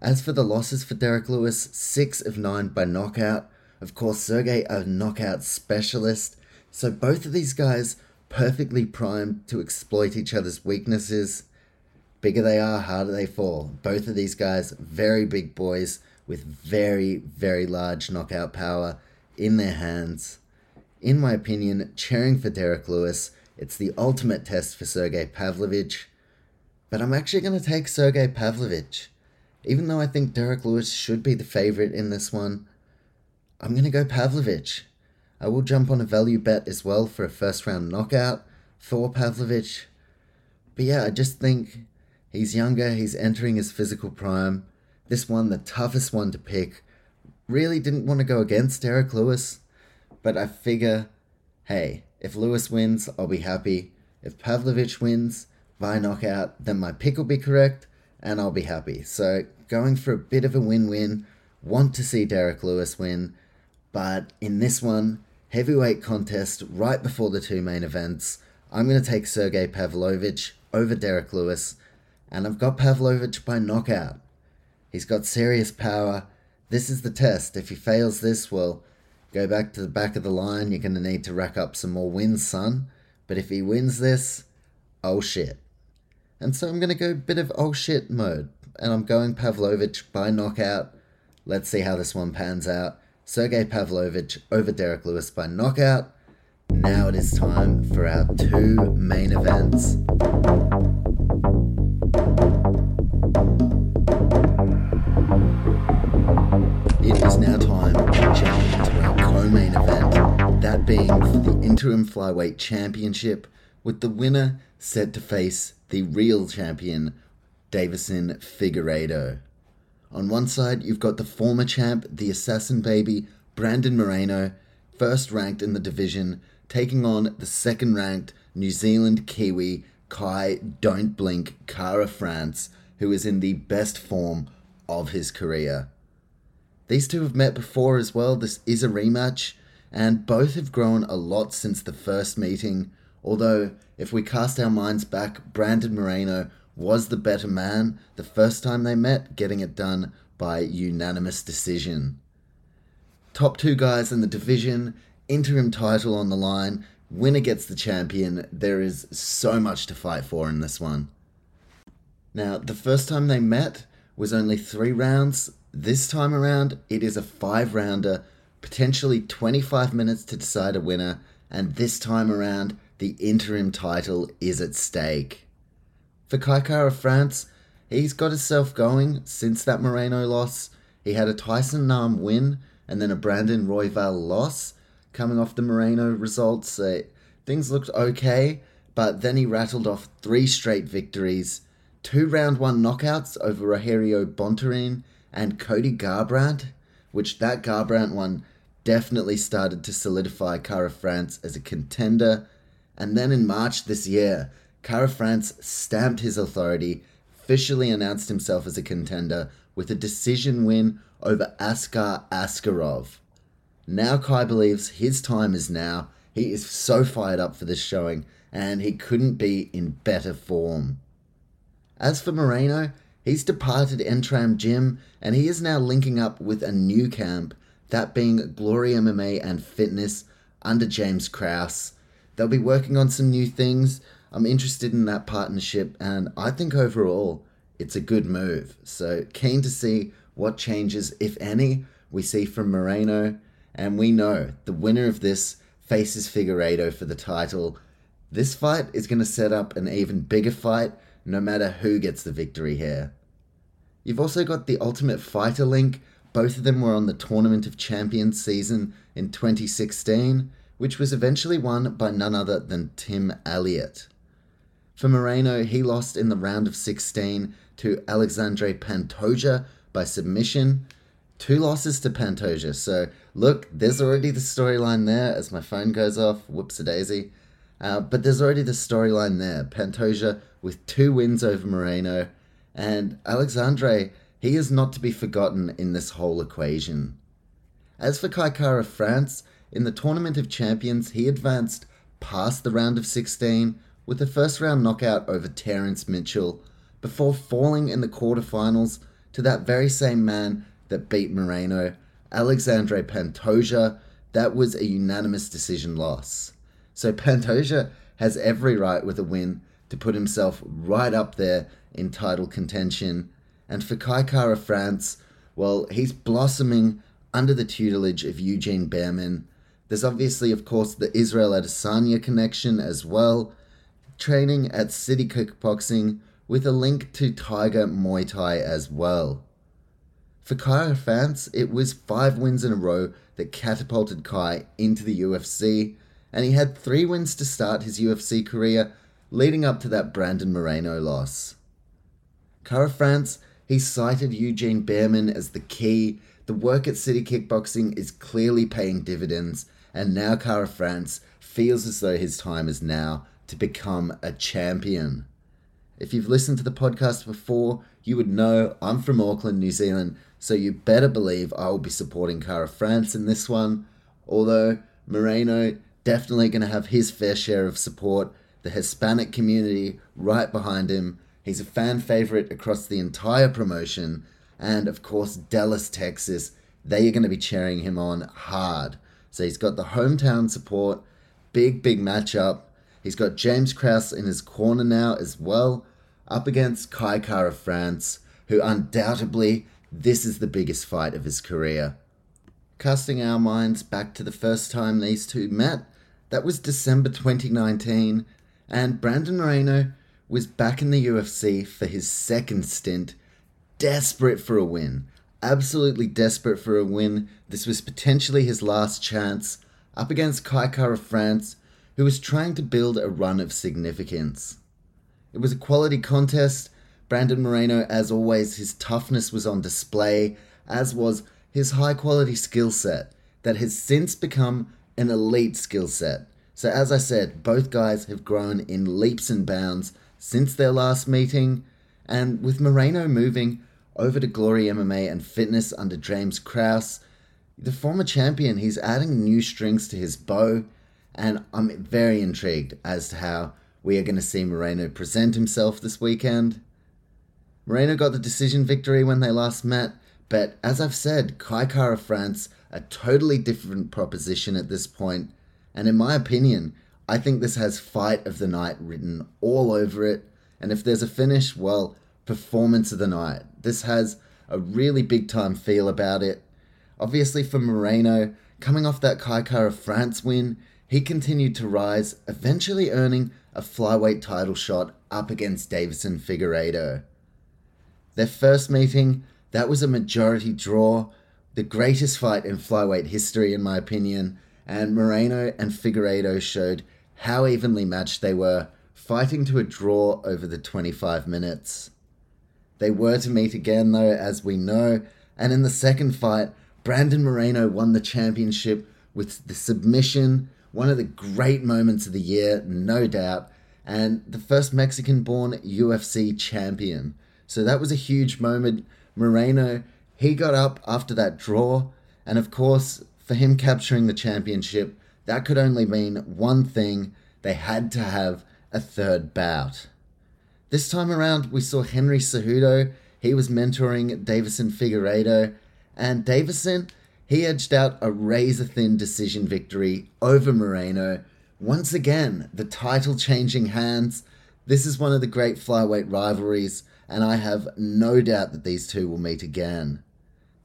As for the losses for Derrick Lewis, 6 of 9 by knockout. Of course, Sergey a knockout specialist. So both of these guys perfectly primed to exploit each other's weaknesses. Bigger they are, harder they fall. Both of these guys, very big boys with very, very large knockout power in their hands. In my opinion, cheering for Derrick Lewis, it's the ultimate test for Sergey Pavlovich. But I'm actually going to take Sergey Pavlovich. Even though I think Derrick Lewis should be the favorite in this one, I'm going to go Pavlovich. I will jump on a value bet as well for a first round knockout for Pavlovich. But yeah, I just think he's younger, he's entering his physical prime. This one, the toughest one to pick, really didn't want to go against Derrick Lewis, but I figure, hey, if Lewis wins, I'll be happy. If Pavlovich wins by knockout, then my pick will be correct and I'll be happy. So going for a bit of a win-win. Want to see Derrick Lewis win, but in this one, heavyweight contest right before the two main events, I'm going to take Sergey Pavlovich over Derrick Lewis, and I've got Pavlovich by knockout. He's got serious power. This is the test. If he fails this, well, go back to the back of the line. You're going to need to rack up some more wins, son. But if he wins this, oh shit. And so I'm going to go a bit of oh shit mode. And I'm going Pavlovich by knockout. Let's see how this one pans out. Sergey Pavlovich over Derrick Lewis by knockout. Now it is time for our two main events. It is now time to jump into our co-main event, that being for the interim flyweight championship, with the winner set to face the real champion, Deiveson Figueiredo. On one side, you've got the former champ, the assassin baby, Brandon Moreno, first ranked in the division, taking on the second ranked New Zealand Kiwi, Kai Don't Blink Kara France, who is in the best form of his career. These two have met before as well. This is a rematch, and both have grown a lot since the first meeting. Although, if we cast our minds back, Brandon Moreno was the better man the first time they met, getting it done by unanimous decision. Top two guys in the division, interim title on the line, winner gets the champion. There is so much to fight for in this one. Now, the first time they met was only three rounds. This time around, it is a five rounder, potentially 25 minutes to decide a winner, and this time around, the interim title is at stake. For Kai of France, he's got himself going since that Moreno loss. He had a Tyson Nam win and then a Brandon Royval loss coming off the Moreno results. Uh, things looked okay, but then he rattled off three straight victories, two round one knockouts over Rogerio Bontorin and Cody Garbrandt, which that Garbrandt one definitely started to solidify Kara France as a contender. And then in March this year, Kara France stamped his authority, officially announced himself as a contender with a decision win over Askar Askarov. Now Kai believes his time is now. He is so fired up for this showing, and he couldn't be in better form. As for Moreno, He's departed Entram Gym and he is now linking up with a new camp, that being Glory MMA and Fitness under James Krause. They'll be working on some new things. I'm interested in that partnership and I think overall it's a good move. So keen to see what changes, if any, we see from Moreno. And we know the winner of this faces Figueiredo for the title. This fight is going to set up an even bigger fight no matter who gets the victory here. You've also got the Ultimate Fighter link. Both of them were on the Tournament of Champions season in 2016, which was eventually won by none other than Tim Elliott. For Moreno, he lost in the round of 16 to Alexandre Pantoja by submission. Two losses to Pantoja. So, look, there's already the storyline there as my phone goes off. Whoops a daisy. Uh, but there's already the storyline there. Pantoja with two wins over Moreno and Alexandre, he is not to be forgotten in this whole equation. As for Kai Kara France, in the Tournament of Champions, he advanced past the round of 16 with a first round knockout over Terence Mitchell before falling in the quarterfinals to that very same man that beat Moreno, Alexandre Pantoja. That was a unanimous decision loss. So Pantoja has every right with a win to put himself right up there in title contention. And for Kai Kara France, well, he's blossoming under the tutelage of Eugene Bareman. There's obviously, of course, the Israel Adesanya connection as well. Training at City Kickboxing with a link to Tiger Muay Thai as well. For Kai France, it was five wins in a row that catapulted Kai into the UFC, and he had three wins to start his UFC career leading up to that Brandon Moreno loss. Kara France, he cited Eugene Bareman as the key. The work at City Kickboxing is clearly paying dividends, and now Kara France feels as though his time is now to become a champion. If you've listened to the podcast before, you would know I'm from Auckland, New Zealand, so you better believe I will be supporting Kara France in this one. Although Moreno definitely going to have his fair share of support, the Hispanic community right behind him. He's a fan favorite across the entire promotion, and of course, Dallas, Texas, they are going to be cheering him on hard. So he's got the hometown support, big, big matchup. He's got James Krause in his corner now as well, up against Kai Kara France, who undoubtedly this is the biggest fight of his career. Casting our minds back to the first time these two met, that was December 2019, and Brandon Moreno was back in the UFC for his second stint, desperate for a win. Absolutely desperate for a win. This was potentially his last chance, up against Kai Kara France, who was trying to build a run of significance. It was a quality contest. Brandon Moreno, as always, his toughness was on display, as was his high quality skill set that has since become an elite skill set. So, as I said, both guys have grown in leaps and bounds since their last meeting, and with Moreno moving over to Glory MMA and Fitness under James Krause, the former champion, he's adding new strings to his bow, and I'm very intrigued as to how we are going to see Moreno present himself this weekend. Moreno got the decision victory when they last met, but as I've said, Kai Kara France, a totally different proposition at this point. and in my opinion, I think this has fight of the night written all over it. And if there's a finish, well, performance of the night. This has a really big time feel about it. Obviously, for Moreno, coming off that Kai Kara France win, he continued to rise, eventually earning a flyweight title shot up against Deiveson Figueiredo. Their first meeting, that was a majority draw, the greatest fight in flyweight history, in my opinion, and Moreno and Figueiredo showed how evenly matched they were, fighting to a draw over the 25 minutes. They were to meet again, though, as we know, and in the second fight, Brandon Moreno won the championship with the submission, one of the great moments of the year, no doubt, and the first Mexican born UFC champion. So that was a huge moment. Moreno, he got up after that draw, and of course, for him capturing the championship, that could only mean one thing they had to have a third bout. This time around, we saw Henry Cejudo. He was mentoring Deiveson Figueiredo, and Deiveson, he edged out a razor thin decision victory over Moreno. Once again, the title changing hands. This is one of the great flyweight rivalries, and I have no doubt that these two will meet again.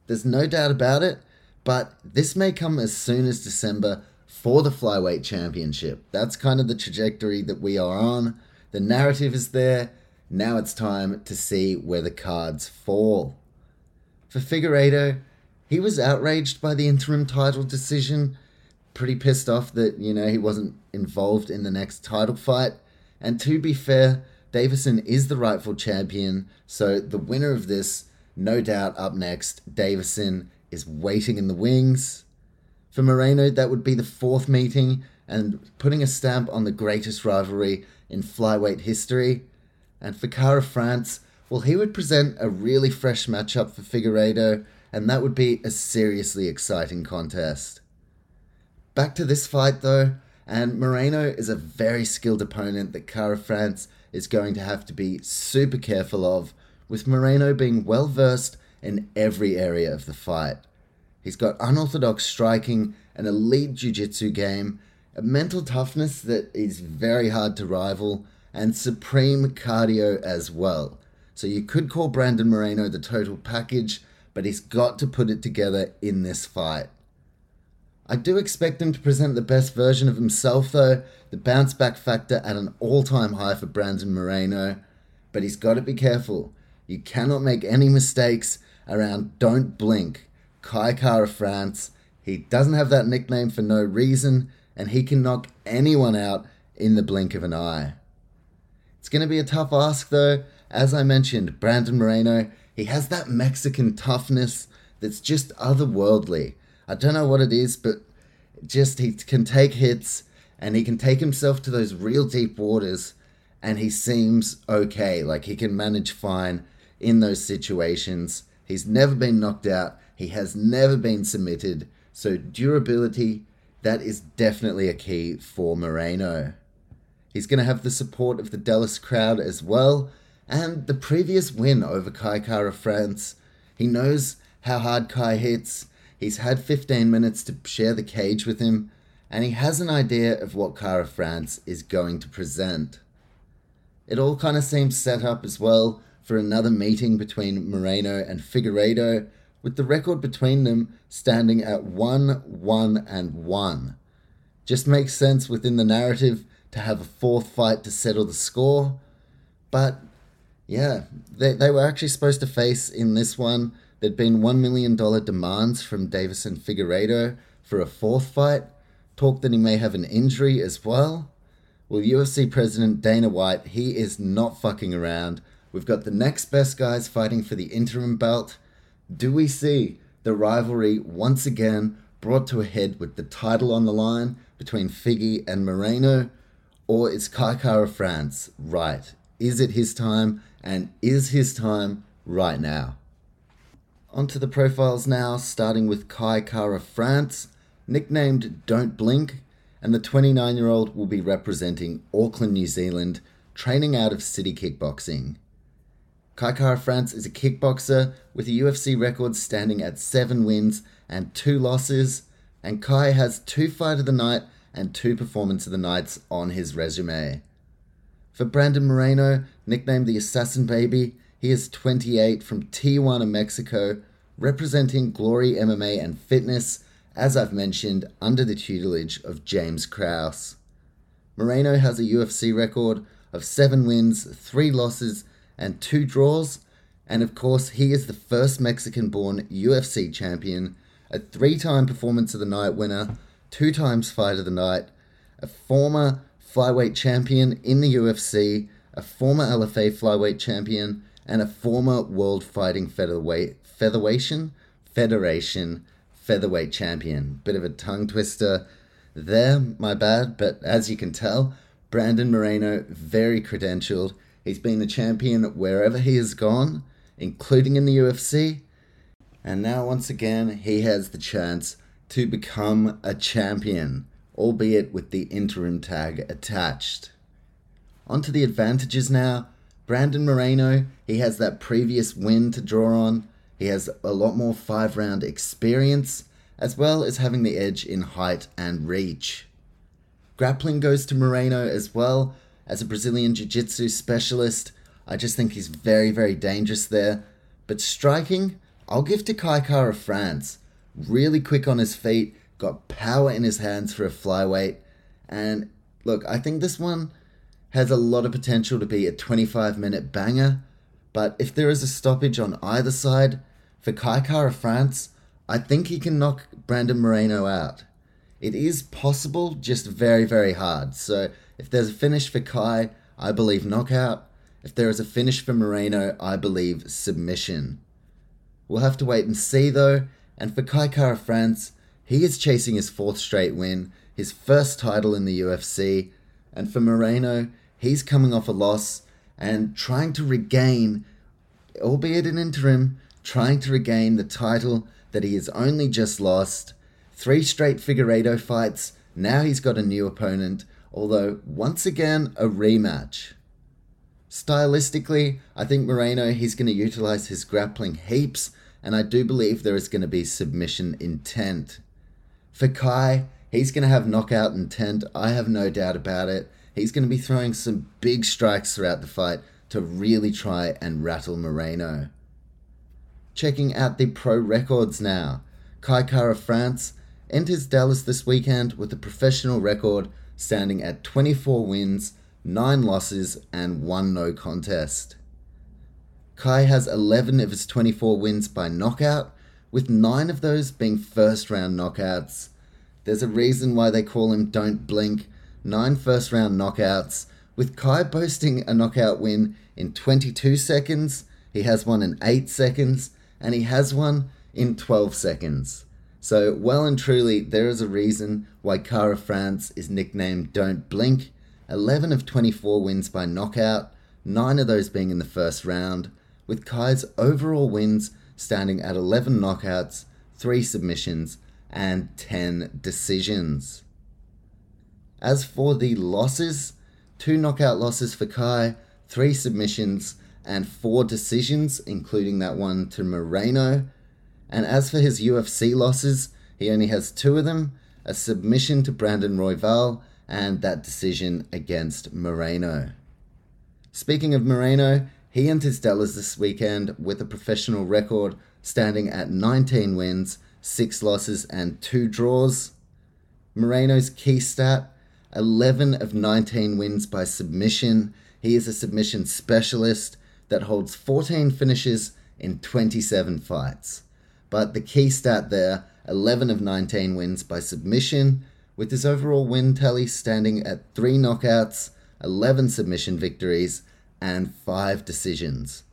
There's no doubt about it, but this may come as soon as December for the flyweight championship. That's kind of the trajectory that we are on. The narrative is there. Now it's time to see where the cards fall. For Figueiredo, he was outraged by the interim title decision, pretty pissed off that, you know, he wasn't involved in the next title fight. And to be fair, Deiveson is the rightful champion, so the winner of this, no doubt up next, Deiveson is waiting in the wings. For Moreno, that would be the fourth meeting and putting a stamp on the greatest rivalry in flyweight history. And for Kara France, well, he would present a really fresh matchup for Figueiredo, and that would be a seriously exciting contest. Back to this fight though, and Moreno is a very skilled opponent that Kara France is going to have to be super careful of, with Moreno being well versed in every area of the fight. He's got unorthodox striking, an elite jiu jitsu game, a mental toughness that is very hard to rival, and supreme cardio as well. So you could call Brandon Moreno the total package, but he's got to put it together in this fight. I do expect him to present the best version of himself, though, the bounce back factor at an all time high for Brandon Moreno, but he's got to be careful. You cannot make any mistakes around don't blink Kai Kara France. He doesn't have that nickname for no reason, and he can knock anyone out in the blink of an eye. It's going to be a tough ask, though. As I mentioned, Brandon Moreno, he has that Mexican toughness that's just otherworldly. I don't know what it is, but just he can take hits and he can take himself to those real deep waters and he seems okay. Like he can manage fine in those situations. He's never been knocked out, he has never been submitted. So, durability, that is definitely a key for Moreno. He's going to have the support of the Dallas crowd as well, and the previous win over Kai Kara France. He knows how hard Kai hits. He's had 15 minutes to share the cage with him, and he has an idea of what Kara France is going to present. It all kind of seems set up as well for another meeting between Moreno and Figueiredo, with the record between them standing at 1 1 and 1. Just makes sense within the narrative to have a fourth fight to settle the score, but yeah, they, they were actually supposed to face in this one. There'd been $1 million demands from Deiveson Figueiredo for a fourth fight, talk that he may have an injury as well. Well, UFC President Dana White, he is not fucking around. We've got the next best guys fighting for the interim belt. Do we see the rivalry once again brought to a head with the title on the line between Figgy and Moreno? Or is Kai Kara France right? Is it his time? And is his time right now? Onto the profiles now, starting with Kai Kara France, nicknamed Don't Blink and the 29 year old will be representing Auckland, New Zealand, training out of City Kickboxing. Kai Kara France is a kickboxer with a UFC record standing at 7 wins and 2 losses, and Kai has 2 Fight of the Night and 2 Performance of the Nights on his resume. For Brandon Moreno, nicknamed the Assassin Baby, he is 28 from Tijuana, Mexico, representing Glory MMA and Fitness as I've mentioned, under the tutelage of James Krause. Moreno has a UFC record of 7 wins, 3 losses, and 2 draws, and of course, he is the first Mexican born UFC champion, a three time Performance of the Night winner, two times Fight of the Night, a former flyweight champion in the UFC, a former LFA flyweight champion, and a former World Fighting Featherweight Featherweight Federation featherweight champion. Bit of a tongue twister there, my bad, but as you can tell, Brandon Moreno, very credentialed. He's been a champion wherever he has gone, including in the UFC. And now, once again, he has the chance to become a champion, albeit with the interim tag attached. Onto the advantages now. Brandon Moreno, he has that previous win to draw on. He has a lot more five round experience, as well as having the edge in height and reach. Grappling goes to Moreno as well. As a Brazilian Jiu Jitsu specialist, I just think he's very, very dangerous there. But striking, I'll give to Kai Kara France. Really quick on his feet, got power in his hands for a flyweight. And look, I think this one has a lot of potential to be a 25 minute banger. But if there is a stoppage on either side, for Kai Kara France, I think he can knock Brandon Moreno out. It is possible, just very, very hard. So if there's a finish for Kai, I believe knockout. If there is a finish for Moreno, I believe submission. We'll have to wait and see though. And for Kai Kara France, he is chasing his fourth straight win, his first title in the UFC. And for Moreno, he's coming off a loss and trying to regain, albeit an interim, trying to regain the title that he has only just lost. Three straight Figueiredo fights, now he's got a new opponent, although once again a rematch. Stylistically, I think Moreno he's going to utilize his grappling heaps, and I do believe there is going to be submission intent. For Kai, he's going to have knockout intent, I have no doubt about it. He's going to be throwing some big strikes throughout the fight to really try and rattle Moreno. Checking out the pro records now. Kai Kara France enters Dallas this weekend with a professional record standing at 24 wins, 9 losses, and 1 no contest. Kai has 11 of his 24 wins by knockout, with 9 of those being first round knockouts. There's a reason why they call him Don't Blink. 9 first round knockouts, With Kai boasting a knockout win in 22 seconds, he has one in 8 seconds, and he has one in 12 seconds. So, well and truly, there is a reason why Kara France is nicknamed Don't Blink. 11 of 24 wins by knockout, 9 of those being in the first round, with Kai's overall wins standing at 11 knockouts, 3 submissions, and 10 decisions. As for the losses, two knockout losses for Kai, three submissions, and four decisions, including that one to Moreno. And as for his UFC losses, he only has two of them a submission to Brandon Royval and that decision against Moreno. Speaking of Moreno, he enters Dallas this weekend with a professional record standing at 19 wins, 6 losses, and 2 draws. Moreno's key stat 11 of 19 wins by submission. He is a submission specialist that holds 14 finishes in 27 fights. But the key stat there 11 of 19 wins by submission, with his overall win tally standing at 3 knockouts, 11 submission victories, and 5 decisions.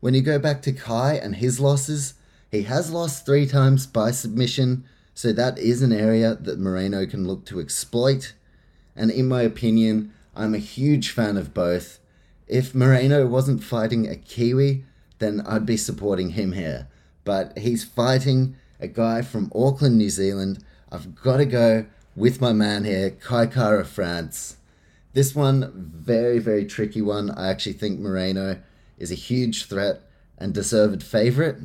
When you go back to Kai and his losses, he has lost 3 times by submission, so that is an area that Moreno can look to exploit. And in my opinion, I'm a huge fan of both. If Moreno wasn't fighting a Kiwi, then I'd be supporting him here. But he's fighting a guy from Auckland, New Zealand. I've got to go with my man here, Kai Kara France. This one, very, very tricky one. I actually think Moreno is a huge threat and deserved favourite.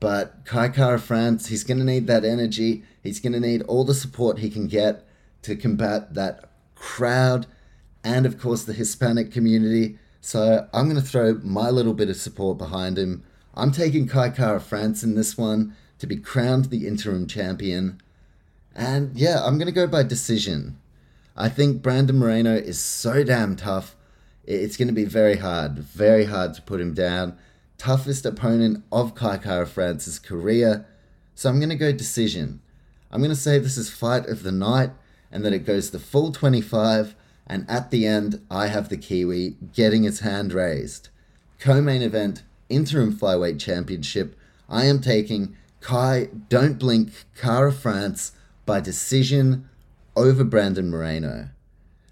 But Kai Kara France, he's going to need that energy. He's going to need all the support he can get to combat that crowd and, of course, the Hispanic community. So I'm going to throw my little bit of support behind him. I'm taking Kai Kara France in this one to be crowned the interim champion. And yeah, I'm going to go by decision. I think Brandon Moreno is so damn tough. It's going to be very hard, very hard to put him down. Toughest opponent of Kai Kara France's career. So I'm going to go decision. I'm going to say this is fight of the night and that it goes the full 25, and at the end, I have the Kiwi getting his hand raised. Co main event, interim flyweight championship. I am taking Kai Don't Blink Kara France by decision over Brandon Moreno.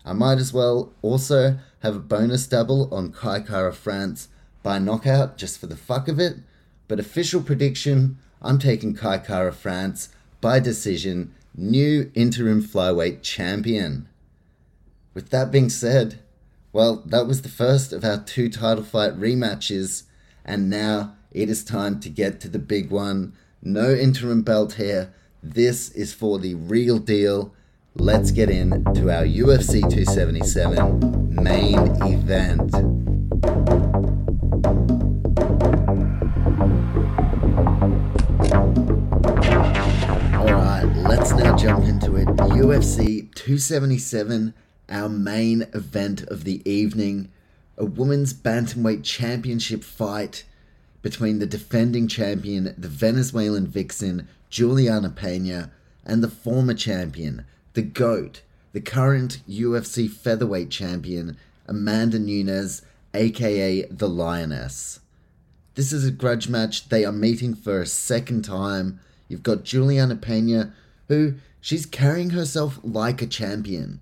I might as well also have a bonus double on Kai Kara France by knockout just for the fuck of it, but official prediction I'm taking Kai Kara France by decision new interim flyweight champion. With that being said, well, that was the first of our two title fight rematches, and now it is time to get to the big one. No interim belt here. This is for the real deal. Let's get into our UFC 277 main event. Alright, let's now jump into it. UFC 277, our main event of the evening. A women's bantamweight championship fight between the defending champion, the Venezuelan vixen, Juliana Pena, and the former champion, the GOAT, the current UFC featherweight champion, Amanda Nunes, aka the Lioness. This is a grudge match. They are meeting for a second time. You've got Juliana Pena, who she's carrying herself like a champion.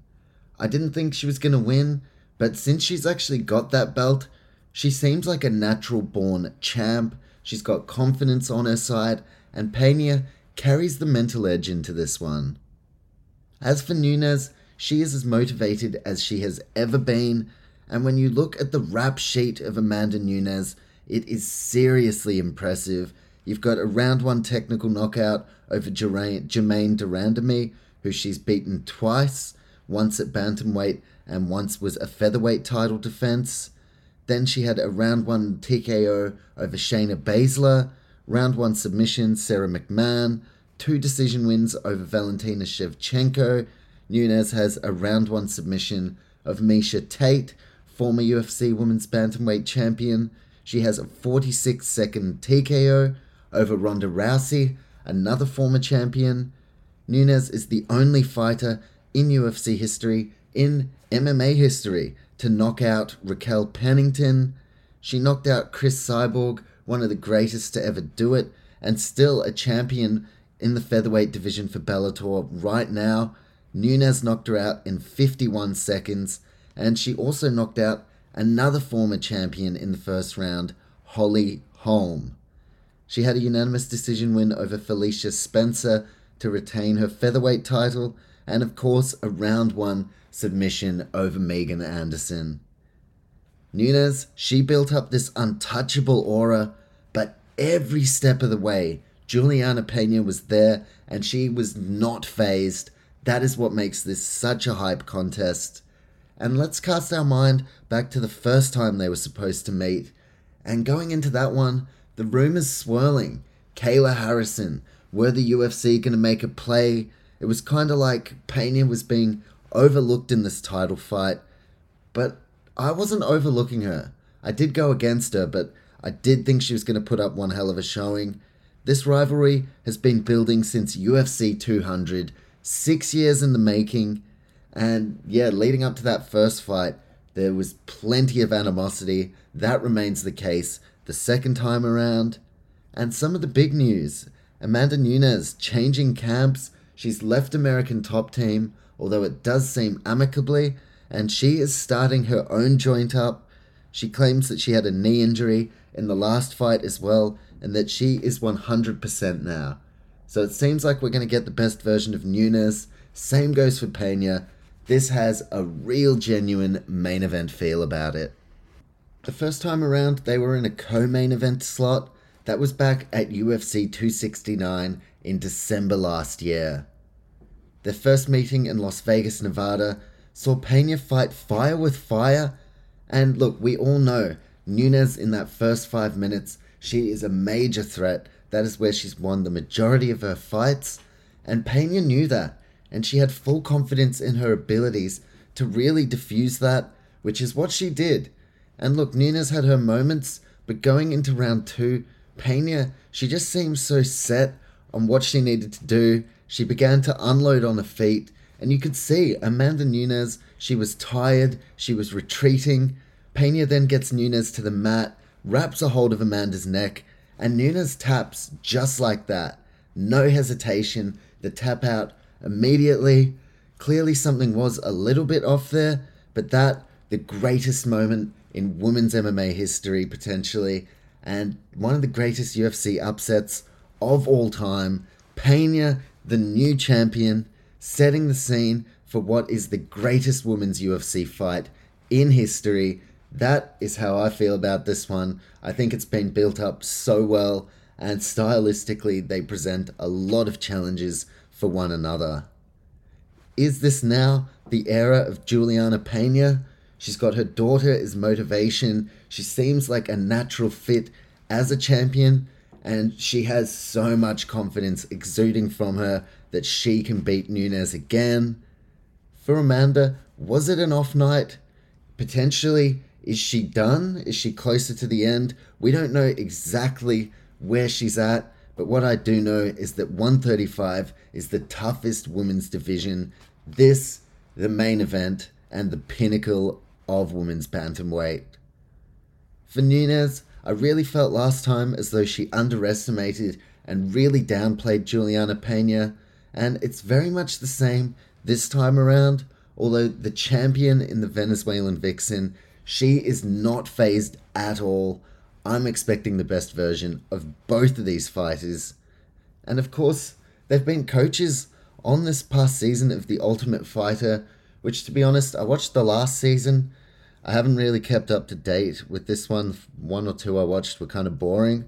I didn't think she was going to win, but since she's actually got that belt, she seems like a natural born champ. She's got confidence on her side, and Pena carries the mental edge into this one. As for Nunes, she is as motivated as she has ever been, and when you look at the rap sheet of Amanda Nunes, it is seriously impressive You've got a round one technical knockout over Germaine de Randamie, who she's beaten twice, once at bantamweight and once was a featherweight title defense. Then she had a round one TKO over Shayna Baszler, round one submission Sara McMann, two decision wins over Valentina Shevchenko. Nunes has a round one submission of Miesha Tate, former UFC Women's Bantamweight champion. She has a 46 second TKO over Ronda Rousey, another former champion. Nunes is the only fighter in UFC history in MMA history to knock out Raquel Pennington. She knocked out Cris Cyborg, one of the greatest to ever do it, and still a champion in the featherweight division for Bellator right now. Nunes knocked her out in 51 seconds, and she also knocked out another former champion in the first round, Holly Holm. She had a unanimous decision win over Felicia Spencer to retain her featherweight title, and of course, a round one submission over Megan Anderson. Nunes, she built up this untouchable aura, but every step of the way, Juliana Pena was there and she was not phased. That is what makes this such a hype contest. And let's cast our mind back to the first time they were supposed to meet. And going into that one, the rumors swirling. Kayla Harrison, were the UFC going to make a play? It was kind of like Pena was being overlooked in this title fight, but I wasn't overlooking her. I did go against her, but I did think she was going to put up one hell of a showing. This rivalry has been building since UFC 200, six years in the making, and yeah, leading up to that first fight, there was plenty of animosity. That remains the case the second time around. And some of the big news Amanda Nunes changing camps. She's left American top team, although it does seem amicably, and she is starting her own joint up. She claims that she had a knee injury in the last fight as well, and that she is 100% now. So it seems like we're going to get the best version of Nunes. Same goes for Pena. This has a real genuine main event feel about it. The first time around, they were in a co main event slot. That was back at UFC 269 in December last year. Their first meeting in Las Vegas, Nevada, saw Pena fight fire with fire. And look, we all know Nunes in that first five minutes, she is a major threat. That is where she's won the majority of her fights. And Pena knew that, and she had full confidence in her abilities to really diffuse that, which is what she did. And look, Nunes had her moments, but going into round two, Pena, she just seemed so set on what she needed to do. She began to unload on her feet, and you could see Amanda Nunes, she was tired, she was retreating. Pena then gets Nunes to the mat, wraps a hold of Amanda's neck, and Nunes taps just like that. No hesitation, the tap out immediately. Clearly, something was a little bit off there, but that, the greatest moment in women's MMA history, potentially, and one of the greatest UFC upsets of all time. Pena, the new champion, setting the scene for what is the greatest women's UFC fight in history. That is how I feel about this one. I think it's been built up so well, and stylistically, they present a lot of challenges for one another. Is this now the era of Juliana Pena? She's got her daughter as motivation. She seems like a natural fit as a champion, and she has so much confidence exuding from her that she can beat Nunes again. For Amanda, was it an off night? Potentially, is she done? Is she closer to the end? We don't know exactly where she's at, but what I do know is that 135 is the toughest women's division. This, the main event, and the pinnacle of women's bantamweight. For Nunes, I really felt last time as though she underestimated and really downplayed Juliana Pena, and it's very much the same this time around. Although the champion in the Venezuelan Vixen, she is not phased at all. I'm expecting the best version of both of these fighters. And of course, they've been coaches on this past season of The Ultimate Fighter, which to be honest, I watched the last season. I haven't really kept up to date with this one. One or two I watched were kind of boring.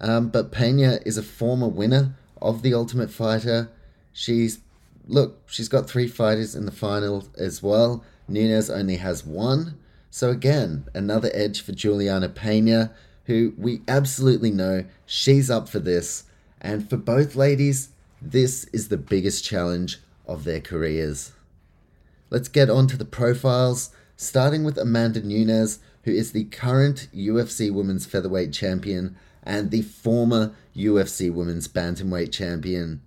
Um, but Pena is a former winner of The Ultimate Fighter. She's look, she's got three fighters in the final as well. Nunes only has one. So again, another edge for Juliana Pena, who we absolutely know she's up for this. And for both ladies, this is the biggest challenge of their careers. Let's get on to the profiles, starting with Amanda Nunes, who is the current UFC Women's Featherweight Champion and the former UFC Women's Bantamweight Champion.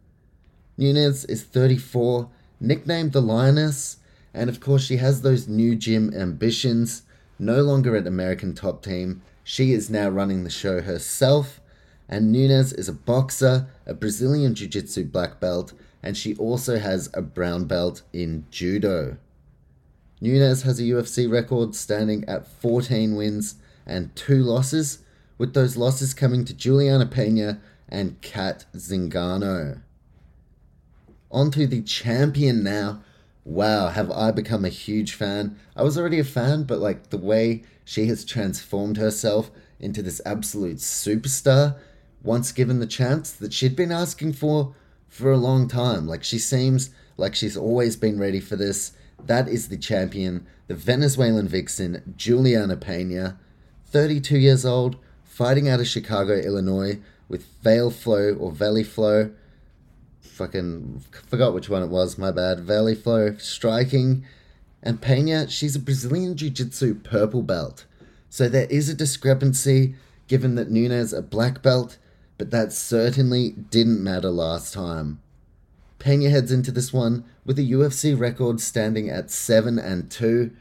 Nunes is 34, nicknamed the Lioness, And of course, she has those new gym ambitions. No longer at American Top Team, she is now running the show herself. And Nunes is a boxer, a Brazilian Jiu Jitsu black belt, and she also has a brown belt in Judo. Nunes has a UFC record standing at 14 wins and 2 losses, with those losses coming to Juliana Pena and Cat Zingano. On to the champion now. Wow, have I become a huge fan? I was already a fan, but like the way she has transformed herself into this absolute superstar once given the chance that she'd been asking for for a long time. Like she seems like she's always been ready for this. That is the champion, the Venezuelan vixen, Juliana Pena, 32 years old, fighting out of Chicago, Illinois, with Veil Flow or Valley Flow. Fucking forgot which one it was, my bad. Valley Flow striking. And Pena, she's a Brazilian Jiu Jitsu purple belt. So there is a discrepancy given that Nunes a black belt, but that certainly didn't matter last time. Pena heads into this one with a UFC record standing at 7 and 2,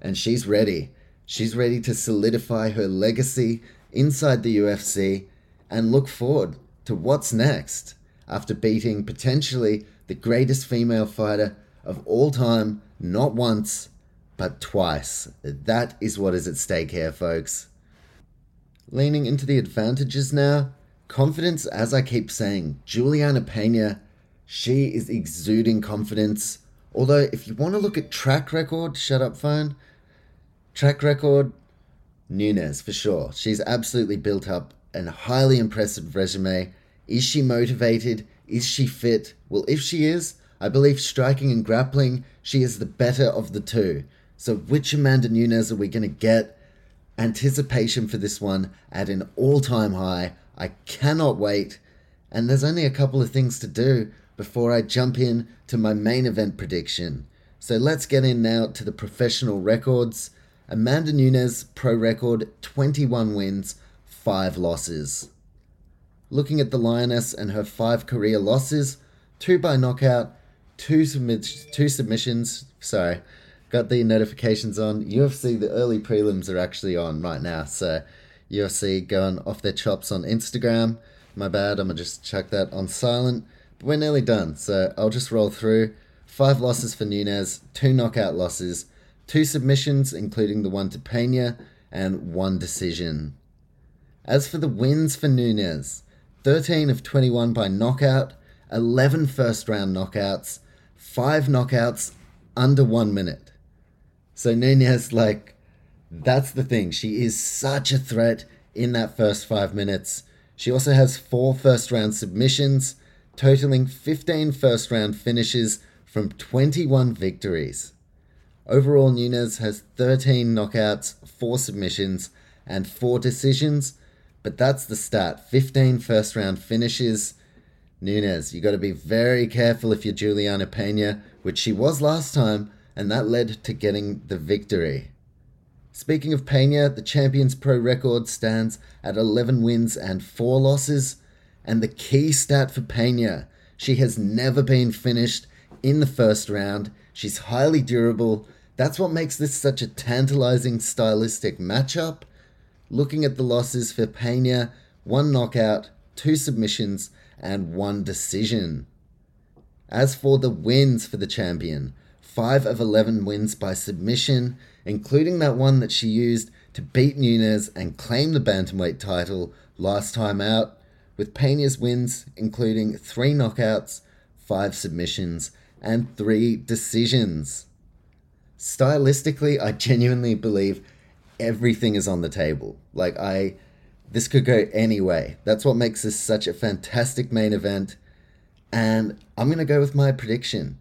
and she's ready. She's ready to solidify her legacy inside the UFC and look forward to what's next after beating potentially the greatest female fighter of all time, not once, but twice. That is what is at stake here, folks. Leaning into the advantages now, confidence, as I keep saying, Juliana Pena, she is exuding confidence. Although, if you want to look at track record, shut up, phone. Track record, Nunes for sure. She's absolutely built up a highly impressive resume. Is she motivated? Is she fit? Well, if she is, I believe striking and grappling, she is the better of the two. So, which Amanda Nunes are we going to get? Anticipation for this one at an all time high. I cannot wait. And there's only a couple of things to do before I jump in to my main event prediction. So, let's get in now to the professional records. Amanda Nunes, pro record 21 wins, 5 losses. Looking at the Lioness and her 5 career losses, 2 by knockout, 2, submit- two submissions. Sorry, got the notifications on. UFC, the early prelims are actually on right now. So, UFC going off their chops on Instagram. My bad, I'm gonna just chuck that on silent. But we're nearly done, so I'll just roll through. Five losses for Nunes, two knockout losses, two submissions, including the one to Pena, and one decision. As for the wins for Nunes, 13 of 21 by knockout, 11 first round knockouts, 5 knockouts under 1 minute. So Nunes, like, that's the thing. She is such a threat in that first 5 minutes. She also has 4 first round submissions, totaling 15 first round finishes from 21 victories. Overall, Nunes has 13 knockouts, 4 submissions, and 4 decisions, but that's the stat 15 first round finishes. Nunes, you got to be very careful if you're Juliana Pena, which she was last time, and that led to getting the victory. Speaking of Pena, the Champions Pro record stands at 11 wins and 4 losses, and the key stat for Pena, she has never been finished in the first round. She's highly durable that's what makes this such a tantalizing stylistic matchup. Looking at the losses for Pena, one knockout, two submissions, and one decision. As for the wins for the champion, 5 of 11 wins by submission, including that one that she used to beat Nunes and claim the bantamweight title last time out, with Pena's wins including 3 knockouts, 5 submissions, and 3 decisions stylistically, I genuinely believe everything is on the table. Like I this could go any way. That's what makes this such a fantastic main event. And I'm going to go with my prediction.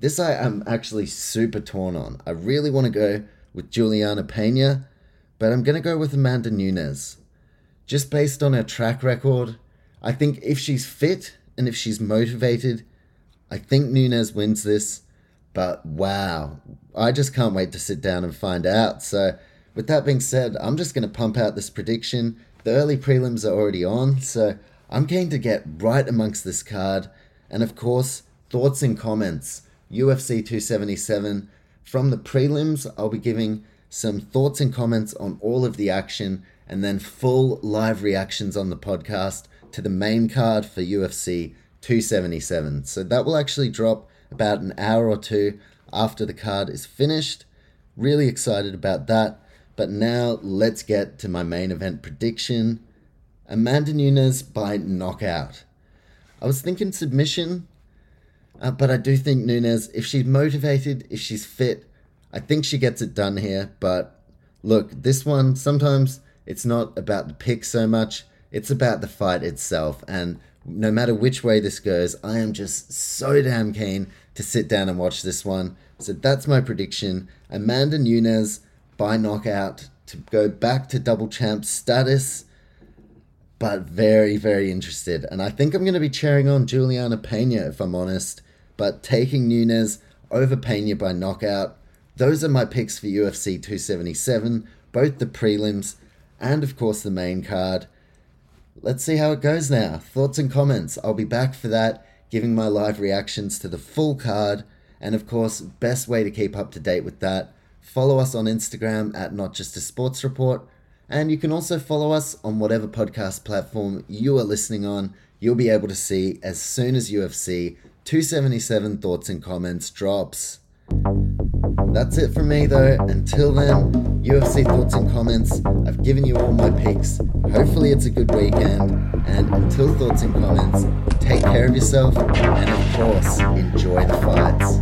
This I am actually super torn on. I really want to go with Juliana Pena, but I'm going to go with Amanda Nunes. Just based on her track record, I think if she's fit and if she's motivated, I think Nunes wins this. But wow, I just can't wait to sit down and find out. So, with that being said, I'm just going to pump out this prediction. The early prelims are already on, so I'm keen to get right amongst this card. And of course, thoughts and comments. UFC 277, From the prelims, I'll be giving some thoughts and comments on all of the action, and then full live reactions on the podcast to the main card for UFC 277. So that will actually drop about an hour or two after the card is finished. Really excited about that. But now let's get to my main event prediction Amanda Nunes by knockout. I was thinking submission, uh, but I do think Nunes, if she's motivated, if she's fit, I think she gets it done here. But look, this one, sometimes it's not about the pick so much, it's about the fight itself. And no matter which way this goes, I am just so damn keen to sit down and watch this one. So that's my prediction. Amanda Nunes by knockout to go back to double champ status, but very, very interested. And I think I'm going to be cheering on Juliana Pena if I'm honest, but taking Nunes over Pena by knockout. Those are my picks for UFC 277, both the prelims and, of course, the main card. Let's see how it goes now. Thoughts and comments. I'll be back for that, giving my live reactions to the full card. And of course, best way to keep up to date with that Follow us on Instagram at Not Just a Sports Report. And you can also follow us on whatever podcast platform you are listening on. You'll be able to see as soon as UFC 277 Thoughts and Comments drops. That's it from me though. Until then, UFC Thoughts and Comments. I've given you all my picks. Hopefully, it's a good weekend. And until Thoughts and Comments, take care of yourself and, of course, enjoy the fights.